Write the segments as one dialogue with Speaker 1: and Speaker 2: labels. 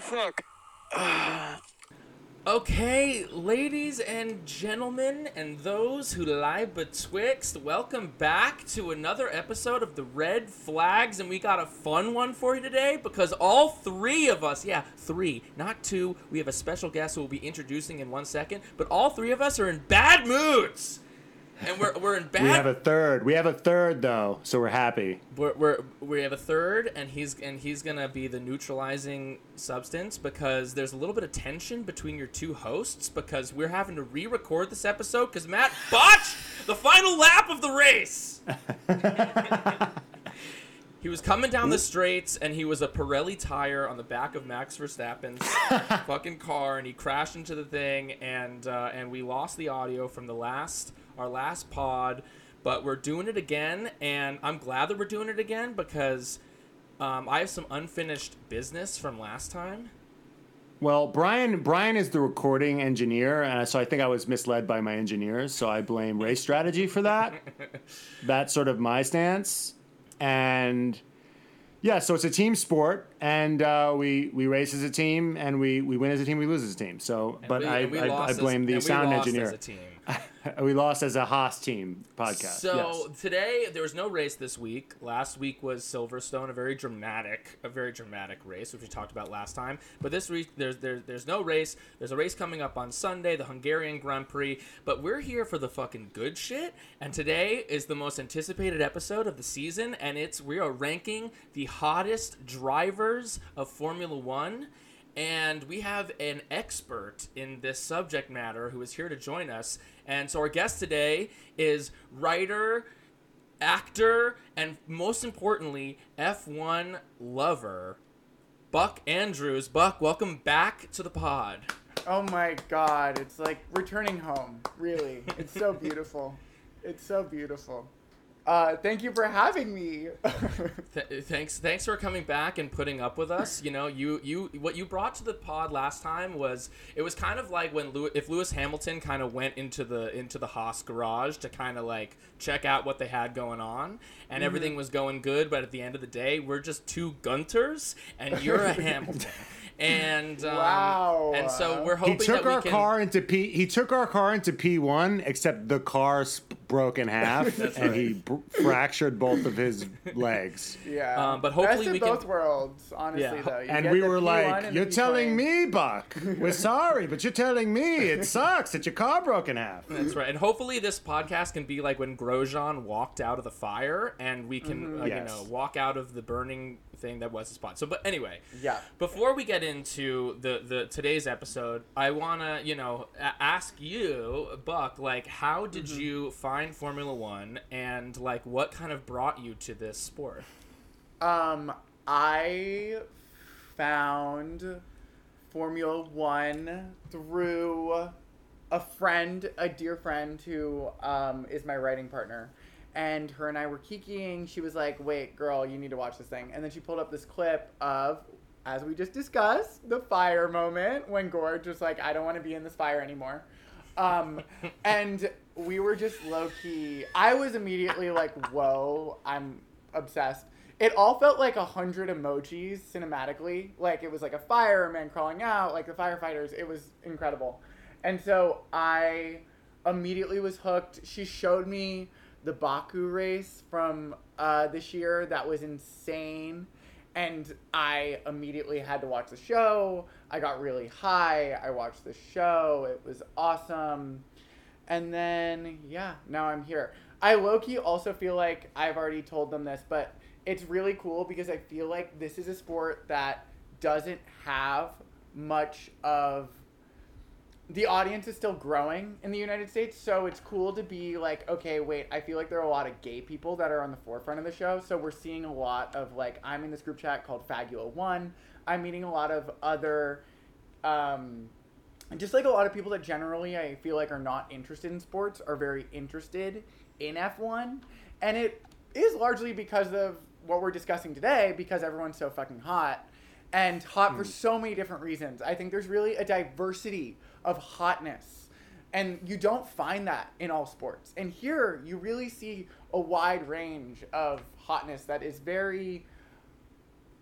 Speaker 1: fuck.
Speaker 2: Okay, ladies and gentlemen, and those who lie betwixt, welcome back to another episode of the Red Flags, and we got a fun one for you today because all three of us, yeah, three, not two, we have a special guest who we'll be introducing in one second, but all three of us are in bad moods. And we're, we're in bad
Speaker 3: We have a third. We have a third though, so we're happy.
Speaker 2: we're, we're we have a third and he's and he's gonna be the neutralizing substance because there's a little bit of tension between your two hosts because we're having to re-record this episode because Matt botched the final lap of the race. he was coming down the straights and he was a Pirelli tire on the back of Max Verstappen's fucking car and he crashed into the thing and uh, and we lost the audio from the last our last pod but we're doing it again and i'm glad that we're doing it again because um, i have some unfinished business from last time
Speaker 3: Well, Brian Brian is the recording engineer, and so I think I was misled by my engineers. So I blame race strategy for that. That's sort of my stance, and yeah, so it's a team sport, and uh, we we race as a team, and we we win as a team, we lose as a team. So, but
Speaker 2: we-
Speaker 3: I, I, I
Speaker 2: lost as-
Speaker 3: blame the sound engineer.
Speaker 2: As a team
Speaker 3: we lost as a Haas team podcast.
Speaker 2: So
Speaker 3: yes.
Speaker 2: today there was no race this week. Last week was Silverstone, a very dramatic, a very dramatic race, which we talked about last time. But this week there's there's there's no race. There's a race coming up on Sunday, the Hungarian Grand Prix. But we're here for the fucking good shit. And today is the most anticipated episode of the season, and it's we are ranking the hottest drivers of Formula One. And we have an expert in this subject matter who is here to join us. And so our guest today is writer, actor, and most importantly, F1 lover, Buck Andrews. Buck, welcome back to the pod.
Speaker 4: Oh my god, it's like returning home. Really. It's so beautiful. It's so beautiful. Uh, thank you for having me.
Speaker 2: Th- thanks, thanks for coming back and putting up with us. You know, you you what you brought to the pod last time was it was kind of like when Lew- if Lewis Hamilton kind of went into the into the Haas garage to kind of like check out what they had going on, and everything was going good. But at the end of the day, we're just two Gunters, and you're a Hamilton. And um,
Speaker 4: Wow.
Speaker 2: and so we're
Speaker 3: he
Speaker 2: hoping
Speaker 3: took
Speaker 2: that we
Speaker 3: our
Speaker 2: can.
Speaker 3: car into P. He took our car into P one, except the car sp- broke in half, and he br- fractured both of his legs.
Speaker 4: yeah.
Speaker 2: Um, but hopefully
Speaker 4: Best of
Speaker 2: we can-
Speaker 4: both worlds, honestly
Speaker 2: Yeah.
Speaker 4: though. You
Speaker 3: And we were
Speaker 4: P1
Speaker 3: like, "You're telling me, Buck? We're sorry, but you're telling me it sucks that your car broke in half."
Speaker 2: That's right, and hopefully this podcast can be like when Grosjean walked out of the fire, and we can, uh, you know, walk out of the burning thing that was the spot. So, but anyway,
Speaker 4: Yeah.
Speaker 2: Before we get into the the today's episode, I wanna, you know, ask you, Buck, like, how did you find Formula One, and like, what kind of brought you to this sport?
Speaker 4: Um, I found Formula One through a friend, a dear friend who um, is my writing partner. And her and I were kikiing. She was like, wait, girl, you need to watch this thing. And then she pulled up this clip of, as we just discussed, the fire moment when Gore was like, I don't want to be in this fire anymore. Um, and we were just low key. I was immediately like, whoa, I'm obsessed. It all felt like a hundred emojis cinematically. Like it was like a fireman crawling out, like the firefighters. It was incredible. And so I immediately was hooked. She showed me the Baku race from uh, this year. That was insane. And I immediately had to watch the show. I got really high. I watched the show. It was awesome. And then, yeah, now I'm here. I low key also feel like I've already told them this, but it's really cool because I feel like this is a sport that doesn't have much of the audience is still growing in the United States, so it's cool to be like, okay, wait, I feel like there are a lot of gay people that are on the forefront of the show. So we're seeing a lot of like, I'm in this group chat called Fagula One. I'm meeting a lot of other, um, just like a lot of people that generally I feel like are not interested in sports are very interested in F1. And it is largely because of what we're discussing today, because everyone's so fucking hot and hot for so many different reasons. I think there's really a diversity of hotness. And you don't find that in all sports. And here you really see a wide range of hotness that is very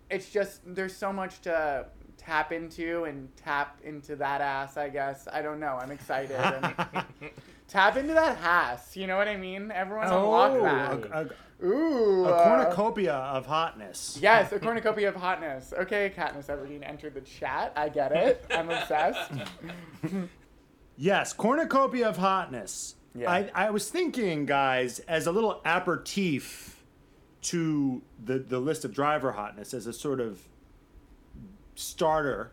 Speaker 4: it's just there's so much to tap into and tap into that ass. I guess I don't know. I'm excited. Tap into that ass. You know what I mean? Everyone unlock
Speaker 3: Oh,
Speaker 4: that.
Speaker 3: a, a,
Speaker 4: Ooh.
Speaker 3: a
Speaker 4: uh,
Speaker 3: cornucopia of hotness.
Speaker 4: Yes, a cornucopia of hotness. Okay, Katniss Everdeen entered the chat. I get it. I'm obsessed.
Speaker 3: Yes, cornucopia of hotness.
Speaker 4: Yeah.
Speaker 3: I, I was thinking, guys, as a little aperitif to the, the list of driver hotness, as a sort of starter,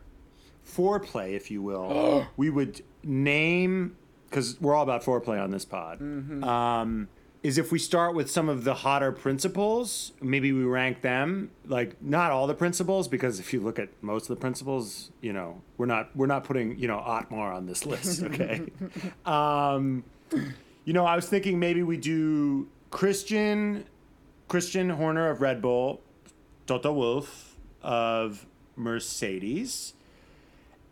Speaker 3: foreplay, if you will, we would name, because we're all about foreplay on this pod, um, is if we start with some of the hotter principles, maybe we rank them, like not all the principles, because if you look at most of the principles, you know, we're not we're not putting, you know, Otmar on this list, okay? um, you know, I was thinking maybe we do Christian Christian Horner of Red Bull, Toto Wolff of Mercedes.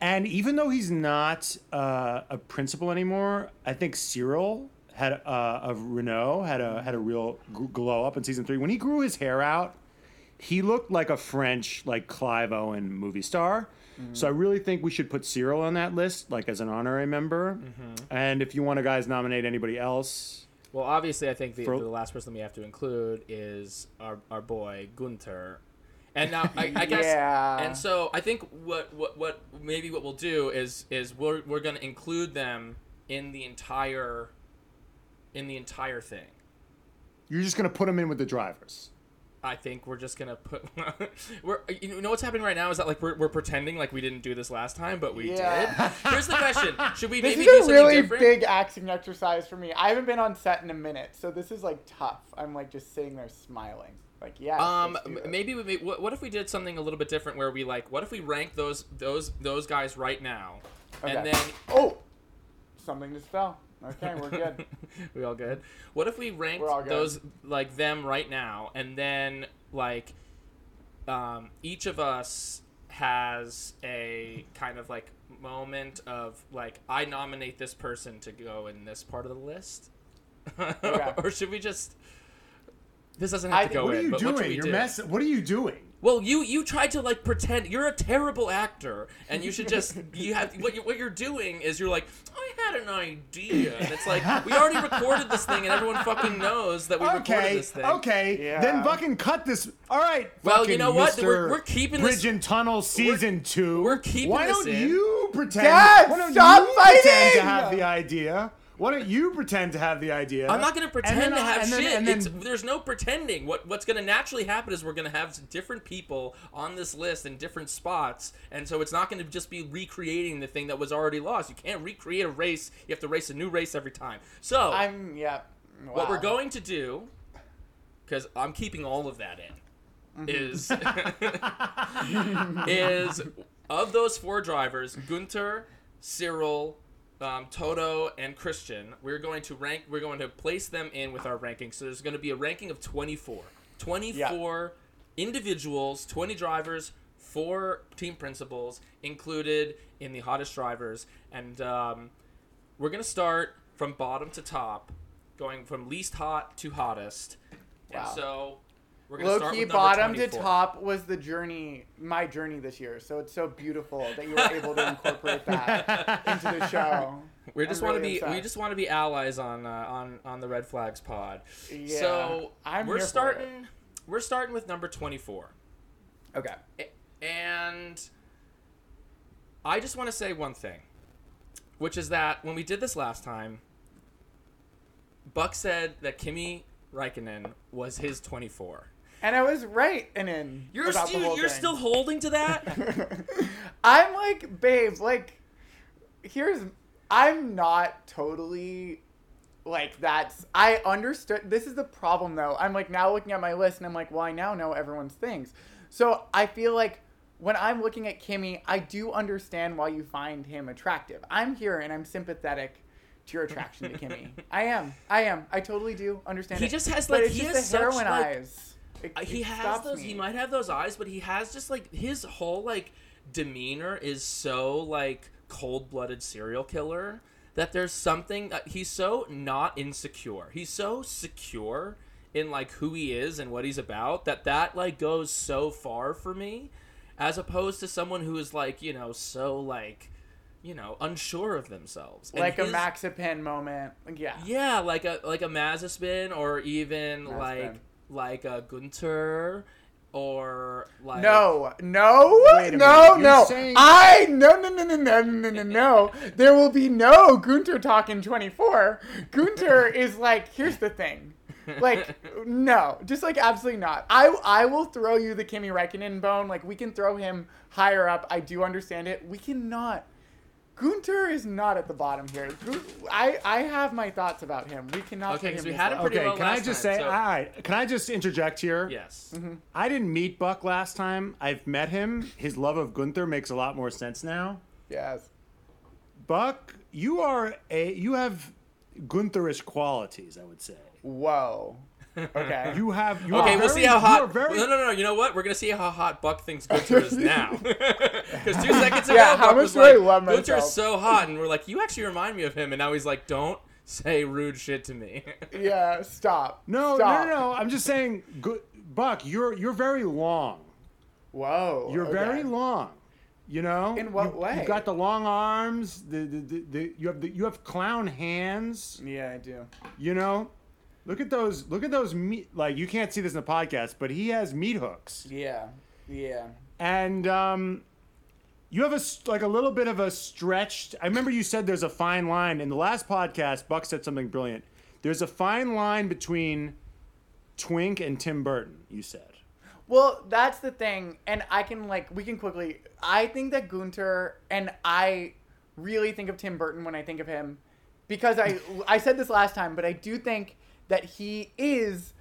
Speaker 3: And even though he's not uh, a principal anymore, I think Cyril had uh, of Renault had a had a real glow up in season three when he grew his hair out. He looked like a French like Clive Owen movie star. So I really think we should put Cyril on that list, like as an honorary member. And if you want to guys nominate anybody else,
Speaker 2: Well, obviously, I think the,
Speaker 3: For-
Speaker 2: the last person we have to include is our, our boy Gunter. And now I, I guess,
Speaker 4: Yeah.
Speaker 2: and so I think what, what what maybe what we'll do is is we're we're gonna include them in the entire in the entire thing.
Speaker 3: you're just gonna put him in with the drivers.
Speaker 2: I think we're just gonna put. we're you know what's happening right now is that like we're, we're pretending like we didn't do this last time, but we
Speaker 4: Yeah.
Speaker 2: did. Here's the question: Should we
Speaker 4: This
Speaker 2: maybe do
Speaker 4: is a really
Speaker 2: different?
Speaker 4: big acting exercise for me. I haven't been on set in a minute, so this is like tough. I'm like just sitting there smiling. Like, yeah.
Speaker 2: Um,
Speaker 4: let's do
Speaker 2: m-
Speaker 4: this.
Speaker 2: maybe we. What, what if we did something a little bit different, where we like, what if we rank those those those guys right now, and then
Speaker 4: Oh, something just fell. Okay, we're good.
Speaker 2: we all good? What if we ranked
Speaker 4: We're all good.
Speaker 2: those like them right now, and then like, um, each of us has a kind of like moment of like, I nominate this person to go in this part of the list,
Speaker 4: Okay.
Speaker 2: or should we just? This doesn't have
Speaker 4: I
Speaker 2: to
Speaker 4: think-
Speaker 2: go
Speaker 3: What are you doing? You're
Speaker 2: do?
Speaker 3: mess. What are you doing?
Speaker 2: Well, you you tried to like pretend you're a terrible actor, and you should just you have what you what you're doing is you're like I had an idea. And it's like we already recorded this thing, and everyone fucking knows that we recorded this thing.
Speaker 3: okay.
Speaker 4: Yeah.
Speaker 3: Then fucking cut this. All right.
Speaker 2: Well, you know what? We're- we're keeping
Speaker 3: Bridge
Speaker 2: this-
Speaker 3: and Tunnel season 2
Speaker 2: we're keeping
Speaker 3: Why
Speaker 2: this
Speaker 3: don't
Speaker 2: in.
Speaker 3: you pretend?
Speaker 4: Dad,
Speaker 3: why don't
Speaker 4: stop
Speaker 3: you pretend to have the idea? Why don't you pretend to have the idea?
Speaker 2: I'm not gonna pretend to have
Speaker 3: and then-
Speaker 2: shit.
Speaker 3: and then-
Speaker 2: it's, there's no pretending. What what's gonna naturally happen is we're gonna have different people on this list in different spots, and so it's not gonna just be recreating the thing that was already lost. You can't recreate a race. You have to race a new race every time. So
Speaker 4: I'm yeah.
Speaker 2: What we're going to do, because I'm keeping all of that in, mm-hmm. is is of those four drivers, Gunter, Cyril, um, Toto, and Christian. We're going to rank. We're going to place them in with our ranking. So there's going to be a ranking of 24. 24 individuals, 20 drivers, four team principals included in the hottest drivers, and um, we're gonna start from bottom to top, going from least hot to hottest. And
Speaker 4: Wow.
Speaker 2: so we're gonna
Speaker 4: Low key, bottom to top was the journey, my journey this year. So it's so beautiful that you were able to incorporate that into the show.
Speaker 2: We just want to be we just want to be allies on uh, on on the Red Flags pod.
Speaker 4: Yeah,
Speaker 2: so
Speaker 4: I'm
Speaker 2: we're starting we're starting with number 24.
Speaker 4: Okay.
Speaker 2: And I just want to say one thing, which is that when we did this last time, Buck said that Kimi Raikkonen was his 24.
Speaker 4: And I was right and in.
Speaker 2: You're
Speaker 4: about the
Speaker 2: still you're
Speaker 4: thing.
Speaker 2: still holding to that?
Speaker 4: I'm like, babe, like, here's, I'm not totally like that's. I understood. This is the problem though. I'm like now looking at my list and I'm like, well, I now know everyone's things. So I feel like when I'm looking at Kimi, I do understand why you find him attractive. I'm here and I'm sympathetic to your attraction to Kimi. I am. I am. I totally do understand.
Speaker 2: He
Speaker 4: it.
Speaker 2: just has, like,
Speaker 4: it's
Speaker 2: he has such, like-
Speaker 4: eyes. It-
Speaker 2: Uh, he
Speaker 4: it
Speaker 2: has those.
Speaker 4: me.
Speaker 2: He might have those eyes, but he has just like his whole like demeanor is so like cold-blooded serial killer that there's something that he's so not insecure. He's so secure in like who he is and what he's about that that like goes so far for me as opposed to someone who is like you know so like you know unsure of themselves And
Speaker 4: like a
Speaker 2: his-
Speaker 4: Mazepin moment. Yeah.
Speaker 2: yeah like a like a Mazepin or even
Speaker 4: Mazepin.
Speaker 2: like like a Gunter or like
Speaker 4: No, no, no, no.
Speaker 3: saying-
Speaker 4: I no no no no no no no no. There will be no Gunter talk in 24. Gunter is like, here's the thing. Like, no, just like absolutely not. I I will throw you the Kimi Räikkönen bone. Like we can throw him higher up. I do understand it. We cannot. Gunter is not at the bottom here. Gu- I I have my thoughts about him. We cannot.
Speaker 2: Okay,
Speaker 4: put
Speaker 2: 'cause
Speaker 4: him
Speaker 2: we
Speaker 4: this
Speaker 2: had him
Speaker 4: low.
Speaker 2: pretty
Speaker 3: Okay,
Speaker 2: well
Speaker 3: can I
Speaker 2: last
Speaker 3: just
Speaker 2: time,
Speaker 3: say,
Speaker 2: so-
Speaker 3: all right, can I just interject here?
Speaker 2: yes mm-hmm.
Speaker 3: I didn't meet Buck last time. I've met him. His love of Gunther makes a lot more sense now.
Speaker 4: Yes.
Speaker 3: Buck, you are a you have Guntherish qualities, I would say.
Speaker 4: Whoa. Okay.
Speaker 3: You have you
Speaker 2: Okay,
Speaker 3: are
Speaker 2: we'll
Speaker 3: very-
Speaker 2: see how hot.
Speaker 3: are very-
Speaker 2: No, no, no. You know what? We're gonna see how hot Buck thinks Gunter is now. Because two seconds ago,
Speaker 4: Yeah,
Speaker 2: Buck was
Speaker 4: do
Speaker 2: like,
Speaker 4: love
Speaker 2: Gunter's
Speaker 4: myself?"
Speaker 2: so hot, and we're like, you actually remind me of him. And now he's like, don't say rude shit to me.
Speaker 4: Yeah, stop.
Speaker 3: No,
Speaker 4: stop.
Speaker 3: no, no, no. I'm just saying, Gu- Buck, you're you're very long.
Speaker 4: Whoa.
Speaker 3: You're
Speaker 4: okay.
Speaker 3: very long. You know.
Speaker 4: In what
Speaker 3: You-
Speaker 4: way?
Speaker 3: You've got the long arms. The, the, the, the you have the you have clown hands.
Speaker 4: Yeah, I do.
Speaker 3: You know. Look at those. Look at those meat. Like you can't see this in the podcast, but he has meat hooks.
Speaker 4: Yeah. Yeah.
Speaker 3: and um, you have a like a little bit of a stretched. I remember you said there's a fine line in the last podcast. Buck said something brilliant. There's a fine line between Twink and Tim Burton. You said.
Speaker 4: Well, that's the thing, and I can like we can quickly. I think that Gunter and I really think of Tim Burton when I think of him, because I I said this last time, but I do think that he is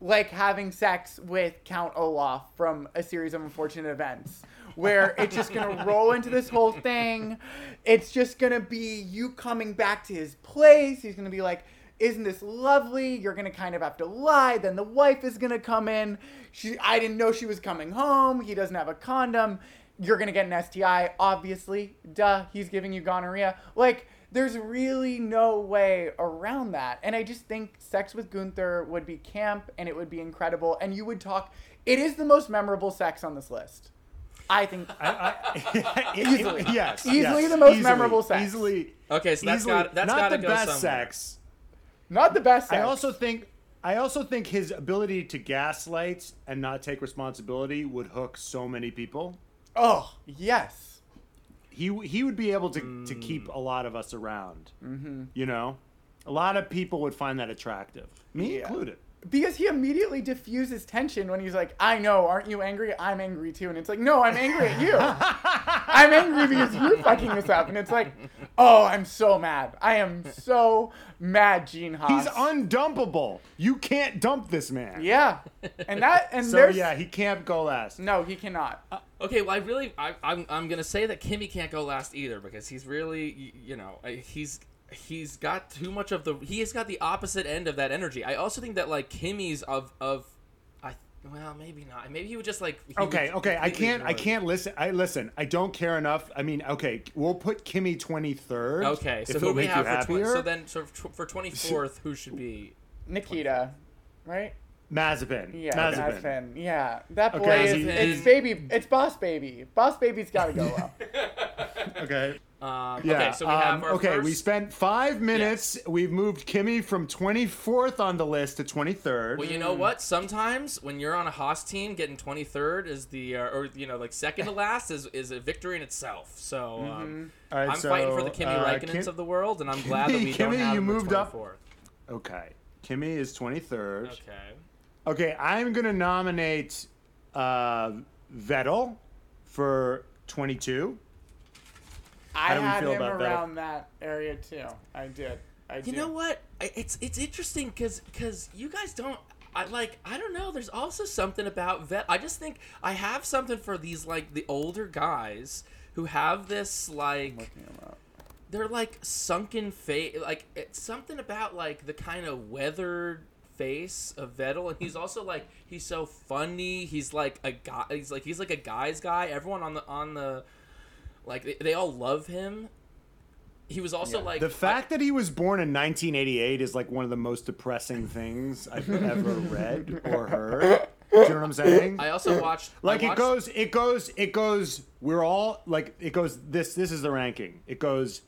Speaker 4: like having sex with Count Olaf from a series of unfortunate events. Where it's just gonna roll into this whole thing. It's just gonna be you coming back to his place. He's gonna be like, isn't this lovely? You're gonna kind of have to lie. Then the wife is gonna come in. She, I didn't know she was coming home. He doesn't have a condom. You're gonna get an STI, obviously. Duh. He's giving you gonorrhea. Like, there's really no way around that. And I just think sex with Gunther would be camp and it would be incredible. And you would talk. It is the most memorable sex on this list. I think.
Speaker 3: easily, yes,
Speaker 4: Easily
Speaker 3: yes,
Speaker 4: the most
Speaker 3: easily,
Speaker 4: memorable sex.
Speaker 3: Easily,
Speaker 2: Okay, so that's
Speaker 3: easily,
Speaker 2: got that's
Speaker 3: not the
Speaker 2: go
Speaker 3: best
Speaker 2: somewhere.
Speaker 3: sex.
Speaker 4: Not the best sex.
Speaker 3: I also think I also think his ability to gaslight and not take responsibility would hook so many people.
Speaker 4: Oh, yes.
Speaker 3: He he would be able to to keep
Speaker 2: Mm.
Speaker 3: a lot of us around. Mm-hmm. You know, a lot of people would find that attractive, me
Speaker 4: Yeah.
Speaker 3: included.
Speaker 4: Because he immediately diffuses tension when he's like, I know, aren't you angry? I'm angry too. And it's like, no, I'm angry at you. I'm angry because you're fucking this up. And it's like, oh, I'm so mad. I am so mad, Gene Haas.
Speaker 3: He's undumpable. You can't dump this man.
Speaker 4: Yeah. And that, and
Speaker 3: So
Speaker 4: there's,
Speaker 3: yeah, he can't go last.
Speaker 4: no, he cannot.
Speaker 2: Uh, okay, well, I really, I, I'm, I'm gonna say that Kimi can't go last either because he's really, you know, he's, he's got too much of the, he has got the opposite end of that energy. I also think that like Kimi's of, of, I, well, maybe not. Maybe he would just like.
Speaker 3: Okay, okay. I can't. I can't listen. I listen. I don't care enough. I mean, okay. We'll put Kimi twenty third.
Speaker 2: Okay, so
Speaker 3: if
Speaker 2: who
Speaker 3: it'll
Speaker 2: we
Speaker 3: make you
Speaker 2: have for twen-
Speaker 3: happier.
Speaker 2: so then so tw- for twenty fourth, who should be?
Speaker 4: Nikita, right?
Speaker 3: Mazepin.
Speaker 4: Yeah,
Speaker 3: Mazepin.
Speaker 4: Mazepin. Yeah, that boy
Speaker 3: Okay,
Speaker 4: is,
Speaker 2: Mazepin.
Speaker 4: it's baby, it's boss baby. Boss baby's got to go up.
Speaker 3: Okay.
Speaker 2: Um,
Speaker 3: Yeah.
Speaker 2: okay, so we have
Speaker 3: um,
Speaker 2: our
Speaker 3: okay.
Speaker 2: first.
Speaker 3: We spent five minutes. We've moved Kimi from twenty fourth on the list to twenty third.
Speaker 2: Well, you know what? Sometimes when you're on a Haas team, getting 23rd is the, uh, or you know, like second to last is is a victory in itself. So um,
Speaker 3: right,
Speaker 2: I'm fighting for the Kimi
Speaker 3: uh, Kim-
Speaker 2: of the world, and I'm glad that we don't have
Speaker 3: you moved up.
Speaker 2: 24th.
Speaker 3: Okay. Kimi is twenty third.
Speaker 2: Okay.
Speaker 3: Okay, I'm gonna nominate uh, Vettel for twenty two.
Speaker 4: I
Speaker 3: do
Speaker 4: had him
Speaker 3: about that?
Speaker 4: around that area too. I did. I
Speaker 2: You
Speaker 4: did.
Speaker 2: know what? It's it's interesting because because you guys don't. I like I don't know. There's also something about vet. I just think I have something for these like the older guys who have this like
Speaker 4: Looking him up.
Speaker 2: they're like sunken face. Like it's something about like the kind of weathered face of Vettel, and he's also like he's so funny. He's like a guy. He's like he's like a guy's guy. Everyone on the on the like they, they all love him. he was also
Speaker 4: Yeah.
Speaker 2: like
Speaker 3: The fact that he was born in 1988 is like one of the most depressing things I've ever read or heard. Do you know what I'm saying?
Speaker 2: I also watched I
Speaker 3: like it goes, it goes, it goes. We're all like it goes. This this is the ranking. It goes.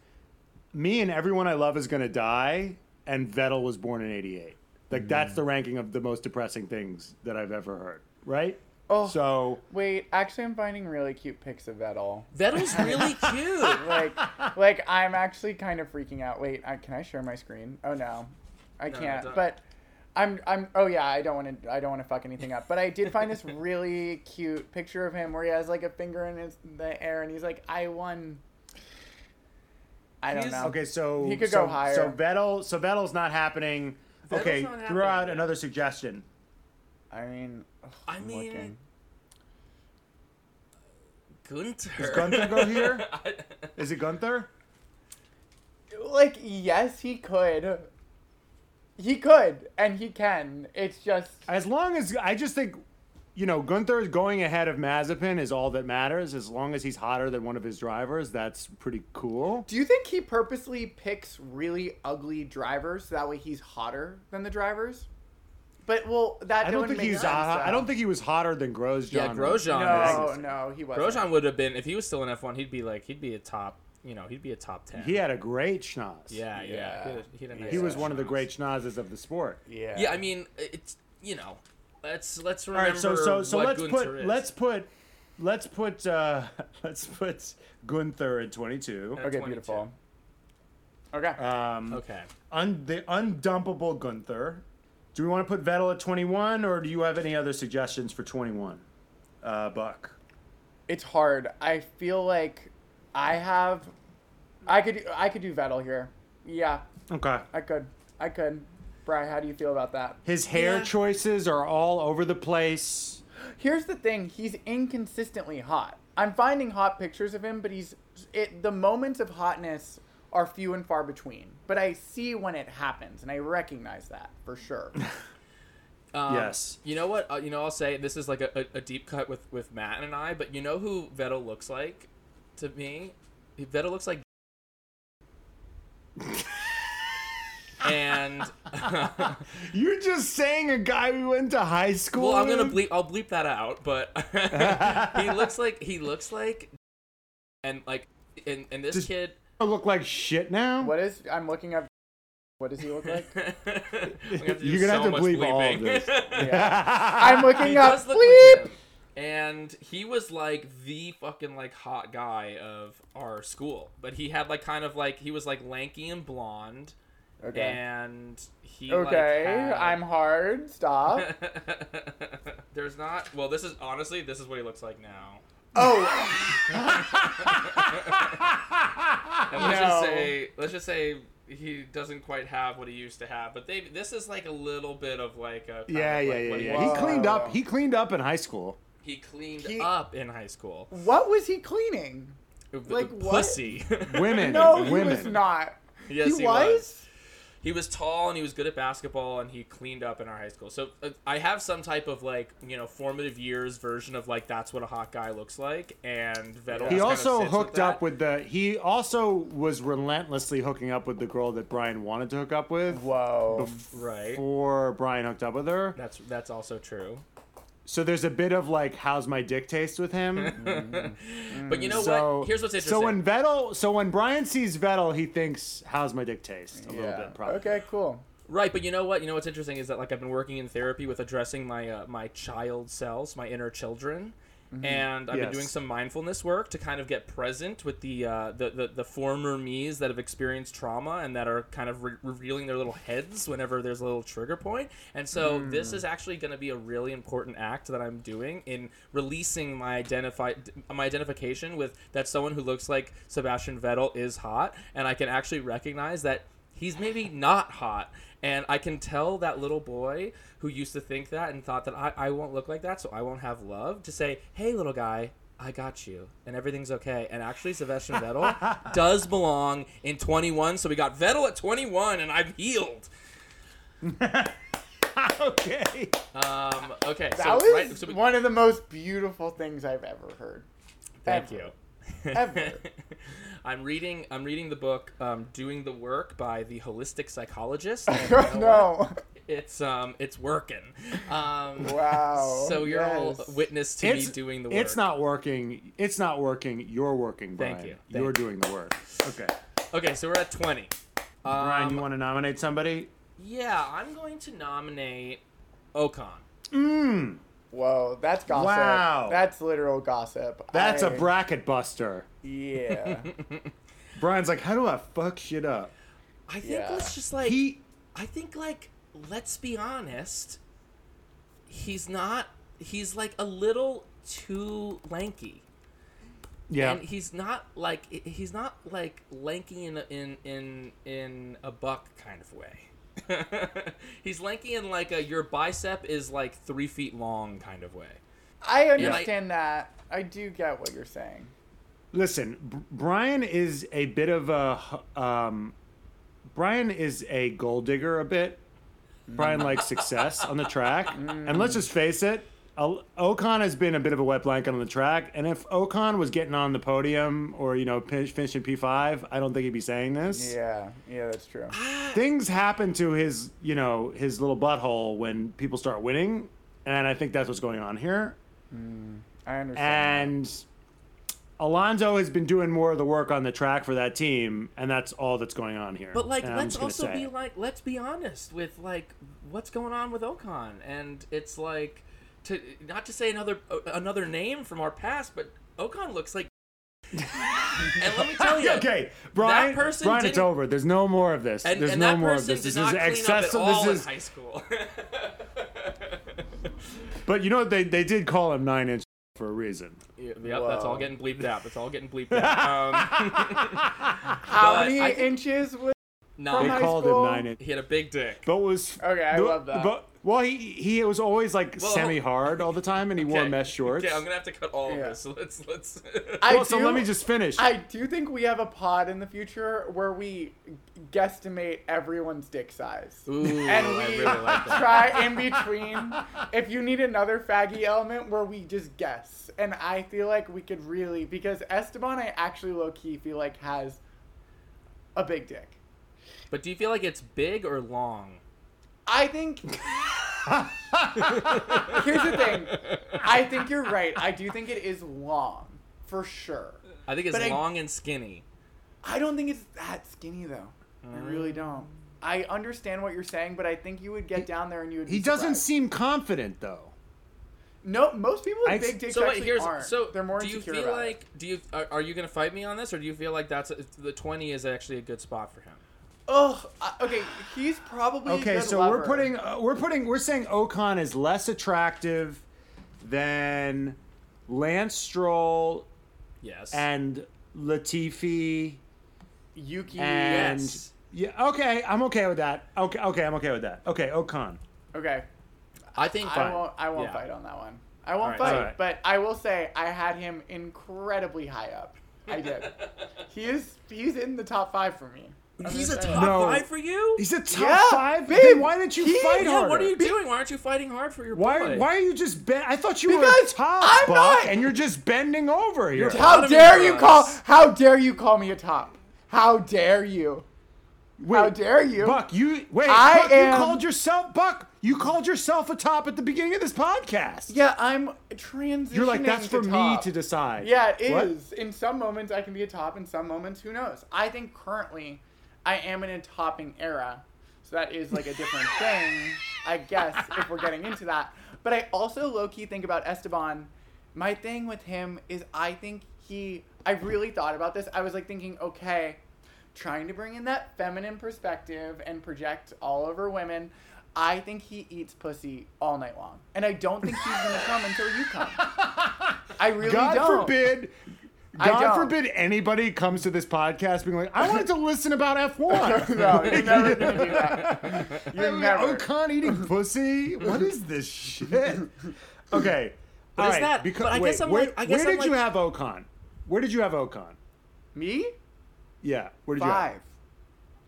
Speaker 3: Me and everyone I love is gonna die, and Vettel was born in '88. Like that's mm. the ranking of the most depressing things that I've ever heard. Right?
Speaker 4: Oh.
Speaker 3: So
Speaker 4: Wait, actually, I'm finding really cute pics of Vettel.
Speaker 2: Vettel's really cute.
Speaker 4: Like, like I'm actually kind of freaking out. Wait, I, can I share my screen? Oh no, I
Speaker 2: No,
Speaker 4: can't.
Speaker 2: don't.
Speaker 4: But I'm, I'm. Oh yeah, I don't want to. I don't want to fuck anything up. But I did find this really cute picture of him where he has like a finger in his, the air and he's like, "I won." I don't
Speaker 2: He's-
Speaker 4: know.
Speaker 3: okay, so
Speaker 4: He could
Speaker 3: so,
Speaker 4: go higher.
Speaker 3: So Vettel, so Vettel's not happening.
Speaker 2: Vettel's
Speaker 3: okay,
Speaker 2: not
Speaker 3: throw out another suggestion.
Speaker 4: I mean, ugh,
Speaker 2: I
Speaker 4: I'm
Speaker 2: mean-
Speaker 4: looking.
Speaker 2: Gunther.
Speaker 3: Does Gunther go here? Is it Gunther?
Speaker 4: like yes, he could. He could, and he can. It's just
Speaker 3: As long as I just think, you know, Gunther is going ahead of Mazepin is all that matters. As long as he's hotter than one of his drivers, that's pretty cool.
Speaker 4: Do you think he purposely picks really ugly drivers so that way he's hotter than the drivers? But well, that
Speaker 3: I don't
Speaker 4: wouldn't
Speaker 3: think
Speaker 4: make
Speaker 3: he's.
Speaker 4: sense,
Speaker 3: hot- I don't think he was hotter than Grosjean.
Speaker 2: Yeah, Grosjean
Speaker 4: No,
Speaker 2: is-
Speaker 4: no, he wasn't.
Speaker 2: Grosjean would have been if he was still in F1. He'd be like he'd be a top. You know, he'd be a top ten.
Speaker 3: He had a great schnoz.
Speaker 2: yeah, yeah.
Speaker 4: Yeah.
Speaker 2: He, had a, he, had a nice
Speaker 3: He was
Speaker 2: schnoz.
Speaker 3: one of the great schnozzes of the sport.
Speaker 4: Yeah.
Speaker 2: Yeah, I mean, it's you know, let's let's remember
Speaker 3: right, so so so let's
Speaker 2: Gunther
Speaker 3: put
Speaker 2: is.
Speaker 3: let's put let's put uh let's put Gunther at 22.
Speaker 4: Okay,
Speaker 2: 22.
Speaker 4: beautiful. Okay.
Speaker 3: Um,
Speaker 2: Okay.
Speaker 3: un- the undumpable Gunther. Do we want to put Vettel at 21, or do you have any other suggestions for 21? Uh, Buck.
Speaker 4: it's hard. I feel like I have. I could. I could do Vettel here. Yeah,
Speaker 3: Okay.
Speaker 4: I could. I could. Bri, how do you feel about that?
Speaker 3: His hair
Speaker 2: Yeah.
Speaker 3: choices are all over the place.
Speaker 4: Here's the thing: he's inconsistently hot. I'm finding hot pictures of him, but he's it. The moments of hotness are few and far between. But I see when it happens, and I recognize that for sure.
Speaker 2: Um,
Speaker 3: Yes.
Speaker 2: You know what? Uh, you know, I'll say this is like a, a, a deep cut with with Matt and I, but you know who Vettel looks like to me? Vettel looks like. and
Speaker 3: You're just saying a guy we went to high school.
Speaker 2: well, I'm gonna bleep. I'll bleep that out. But he looks like he looks like, and like, and, and this
Speaker 3: Does-
Speaker 2: kid.
Speaker 3: Look like shit now.
Speaker 4: what is? I'm looking up. What does he look like?
Speaker 3: You're gonna have to bleep all of this.
Speaker 4: I'm looking
Speaker 2: he
Speaker 4: up.
Speaker 2: does look
Speaker 4: Bleep.
Speaker 2: like him. And he was like the fucking like hot guy of our school, but he had like kind of like he was like lanky and blonde,
Speaker 4: Okay.
Speaker 2: and he
Speaker 4: Okay,
Speaker 2: like, had-
Speaker 4: I'm hard. Stop.
Speaker 2: There's not. Well, this is honestly this is what he looks like now.
Speaker 4: Oh,
Speaker 2: And let's
Speaker 4: No.
Speaker 2: just say let's just say he doesn't quite have what he used to have, but they this is like a little bit of like a
Speaker 3: Yeah,
Speaker 2: of
Speaker 3: yeah,
Speaker 2: like
Speaker 3: yeah,
Speaker 2: what
Speaker 3: yeah.
Speaker 2: He,
Speaker 3: He cleaned up. He cleaned up in high school.
Speaker 2: he cleaned
Speaker 4: He-
Speaker 2: up in high school.
Speaker 4: what was he cleaning? Uh, like uh, what?
Speaker 2: pussy.
Speaker 3: Women,
Speaker 4: No, he
Speaker 3: women.
Speaker 4: was not.
Speaker 2: Yes,
Speaker 4: he,
Speaker 2: he
Speaker 4: was?
Speaker 2: was. He was tall and he was good at basketball and he cleaned up in our high school. So uh, I have some type of like you know formative years version of like that's what a hot guy looks like. And Vettel.
Speaker 3: He also hooked
Speaker 2: with
Speaker 3: up with the. He also was relentlessly hooking up with the girl that Brian wanted to hook up with.
Speaker 4: Whoa.
Speaker 2: right.
Speaker 3: Before Brian hooked up with her.
Speaker 2: That's that's also true.
Speaker 3: So there's a bit of like, how's my dick taste with him?
Speaker 2: But you know
Speaker 3: so
Speaker 2: what? Here's what's interesting.
Speaker 3: So when Vettel, so when Brian sees Vettel, he thinks, how's my dick taste? A little bit, probably.
Speaker 4: Okay, cool.
Speaker 2: Right, but you know what? You know what's interesting is that like I've been working in therapy with addressing my uh, my child selves, my inner children, and I've been doing some mindfulness work to kind of get present with the uh, the, the the former me's that have experienced trauma and that are kind of re- revealing their little heads whenever there's a little trigger point. And so this is actually going to be a really important act that I'm doing in releasing my identify my identification with that someone who looks like Sebastian Vettel is hot, and I can actually recognize that he's maybe not hot. And I can tell that little boy who used to think that and thought that I, I won't look like that, so I won't have love, to say, hey, little guy, I got you, and everything's okay. And actually, Sebastian Vettel does belong in 21, so we got Vettel at 21, and I'm healed.
Speaker 3: okay.
Speaker 2: Um, okay,
Speaker 4: That
Speaker 2: so,
Speaker 4: was
Speaker 2: right, so we-
Speaker 4: one of the most beautiful things I've ever heard.
Speaker 2: thank
Speaker 4: Ever.
Speaker 2: you.
Speaker 4: Ever.
Speaker 2: I'm reading. I'm reading the book um, "Doing the Work" by the holistic psychologist. and you know what?
Speaker 4: no.
Speaker 2: it's um, it's working. Um,
Speaker 4: Wow.
Speaker 2: So you're all witness to me doing the work.
Speaker 3: It's not working. It's not working. You're working,
Speaker 2: Thank
Speaker 3: Brian.
Speaker 2: you. Thank
Speaker 3: You're
Speaker 2: you.
Speaker 3: doing the work. Okay.
Speaker 2: Okay, so we're at twenty.
Speaker 3: Brian,
Speaker 2: Um,
Speaker 3: you want to nominate somebody?
Speaker 2: Yeah, I'm going to nominate Ocon.
Speaker 3: Mmm.
Speaker 4: Whoa, that's gossip.
Speaker 3: Wow.
Speaker 4: That's literal gossip.
Speaker 3: That's a
Speaker 4: a
Speaker 3: bracket buster.
Speaker 4: Yeah.
Speaker 3: Brian's like, how do I fuck shit up?
Speaker 2: I think
Speaker 4: Yeah.
Speaker 2: let's just like
Speaker 3: he
Speaker 2: I think like let's be honest. He's not he's like a little too lanky.
Speaker 3: yeah.
Speaker 2: And he's not like he's not like lanky in a, in in in a buck kind of way. he's lanky in like a your bicep is like three feet long kind of way.
Speaker 4: I
Speaker 2: I-
Speaker 4: understand that. I do get what you're saying.
Speaker 3: Listen, B- Brian is a bit of a um, Brian is a gold digger a bit. Brian likes success on the track, and let's just face it, Al- Ocon has been a bit of a wet blanket on the track. And if Ocon was getting on the podium or you know finishing P five, I don't think he'd be saying this.
Speaker 4: Yeah. Yeah, that's true.
Speaker 3: Things happen to his you know his little butthole when people start winning, and I think that's what's going on here.
Speaker 4: Hmm, I understand.
Speaker 3: And Alonso has been doing more of the work on the track for that team, and that's all that's going on here.
Speaker 2: But like,
Speaker 3: And
Speaker 2: let's also be
Speaker 3: it.
Speaker 2: like, let's be honest with like what's going on with Ocon, and it's like to not to say another uh, another name from our past, but Ocon looks like. and let me tell you,
Speaker 3: okay, Brian.
Speaker 2: person
Speaker 3: Brian, it's over. There's no more of this.
Speaker 2: and,
Speaker 3: There's
Speaker 2: and
Speaker 3: no more of this. This is excessive.
Speaker 2: up at all
Speaker 3: This is.
Speaker 2: high school.
Speaker 3: But you know what? They they did call him nine inch for a reason.
Speaker 2: yep, that's all getting bleeped out. That's all getting bleeped out. Um,
Speaker 4: How many
Speaker 2: I
Speaker 4: inches was
Speaker 2: no,
Speaker 3: They
Speaker 4: high
Speaker 3: called
Speaker 4: school?
Speaker 3: him nine inch.
Speaker 2: he had a big dick.
Speaker 3: But was
Speaker 4: Okay, I
Speaker 3: the-
Speaker 4: love that.
Speaker 3: But well, he he was always like
Speaker 2: Well,
Speaker 3: semi hard all the time, and he wore
Speaker 2: Okay,
Speaker 3: mesh shorts.
Speaker 2: Okay, I'm gonna have to cut all of this. So let's let's.
Speaker 4: I
Speaker 3: well, so let me just finish.
Speaker 4: I do think we have a pod in the future where we guesstimate everyone's dick size.
Speaker 2: Ooh,
Speaker 4: and
Speaker 2: I
Speaker 4: we
Speaker 2: really like that.
Speaker 4: try in between. If you need another faggy element where we just guess, and I feel like we could really because Esteban, I actually low key feel like has a big dick.
Speaker 2: But do you feel like it's big or long?
Speaker 4: I think. Here's the thing. I think you're right. I do think it is long, for sure.
Speaker 2: I think it's
Speaker 4: But I-
Speaker 2: long and skinny.
Speaker 4: I don't think it's that skinny though. I mm. really don't. I understand what you're saying, but I think you would get down there and you would.
Speaker 3: he
Speaker 4: be
Speaker 3: doesn't seem confident though.
Speaker 4: No, most people with
Speaker 3: I-
Speaker 4: big dicks
Speaker 2: So wait,
Speaker 4: actually
Speaker 2: here's
Speaker 4: aren't.
Speaker 2: so.
Speaker 4: They're more
Speaker 2: do you feel
Speaker 4: about it.
Speaker 2: like do you are, are you gonna fight me on this, or do you feel like that's a, the twenty is actually a good spot for him?
Speaker 4: Ugh. I- Okay, he's probably.
Speaker 3: Okay,
Speaker 4: good
Speaker 3: so we're putting uh, we're putting we're saying Ocon is less attractive than Lance Stroll
Speaker 2: Yes.
Speaker 3: and Latifi
Speaker 4: Yuki.
Speaker 3: and
Speaker 2: Yes.
Speaker 3: yeah. Okay, I'm okay with that. Okay, okay, I'm okay with that. Okay, Ocon.
Speaker 4: Okay,
Speaker 2: I think
Speaker 4: I
Speaker 3: Fine.
Speaker 4: won't. I won't
Speaker 2: Yeah.
Speaker 4: fight on that one. I won't
Speaker 2: Alright,
Speaker 4: fight,
Speaker 3: alright.
Speaker 4: but I will say I had him incredibly high up. I did. he is. He's in the top five for me. I'm
Speaker 2: he's a top.
Speaker 3: No.
Speaker 2: five for you.
Speaker 3: He's a top
Speaker 4: Yeah,
Speaker 3: five.
Speaker 4: babe,
Speaker 3: Then why didn't you
Speaker 4: he-
Speaker 3: fight
Speaker 2: yeah.
Speaker 3: harder?
Speaker 2: What are you doing? Why aren't you fighting hard for your
Speaker 3: Why?
Speaker 2: boy?
Speaker 3: Why are you just? Ben- I thought you were
Speaker 4: Because
Speaker 3: a top
Speaker 4: I'm
Speaker 3: buck,
Speaker 4: not-
Speaker 3: and you're just bending over here.
Speaker 4: How
Speaker 2: bottoming
Speaker 4: dare
Speaker 2: for
Speaker 4: you
Speaker 2: us.
Speaker 4: call? How dare you call me a top? How dare you?
Speaker 3: Wait,
Speaker 4: How dare you?
Speaker 3: Buck? You wait.
Speaker 4: I
Speaker 3: Buck,
Speaker 4: am-
Speaker 3: You called yourself Buck. You called yourself a top at the beginning of this podcast.
Speaker 4: Yeah, I'm transitioning.
Speaker 3: You're like that's
Speaker 4: to
Speaker 3: for me
Speaker 4: top.
Speaker 3: to decide.
Speaker 4: Yeah, it
Speaker 3: What?
Speaker 4: is. In some moments, I can be a top. In some moments, who knows? I think currently, I am in a topping era, so that is like a different thing, I guess, if we're getting into that. But I also low key think about Esteban. My thing with him is, I think he. I really thought about this. I was like thinking, okay, trying to bring in that feminine perspective and project all over women. I think he eats pussy all night long, and I don't think he's gonna come until you come. I really
Speaker 3: God
Speaker 4: don't.
Speaker 3: God forbid.
Speaker 4: I
Speaker 3: God
Speaker 4: don't.
Speaker 3: forbid anybody comes to this podcast being like, I wanted to listen about F1.
Speaker 4: no, you're never gonna do that. You're oh, never.
Speaker 3: Ocon eating pussy? What is this shit? Okay.
Speaker 2: But
Speaker 3: all
Speaker 2: is
Speaker 3: right,
Speaker 2: that-
Speaker 3: Because,
Speaker 2: but I
Speaker 3: wait,
Speaker 2: guess I'm
Speaker 3: where,
Speaker 2: like- I guess
Speaker 3: where
Speaker 2: I'm
Speaker 3: did you
Speaker 2: like-
Speaker 3: have Ocon? Where did you have Ocon?
Speaker 4: Me?
Speaker 3: Yeah. Where did
Speaker 4: Five.
Speaker 3: you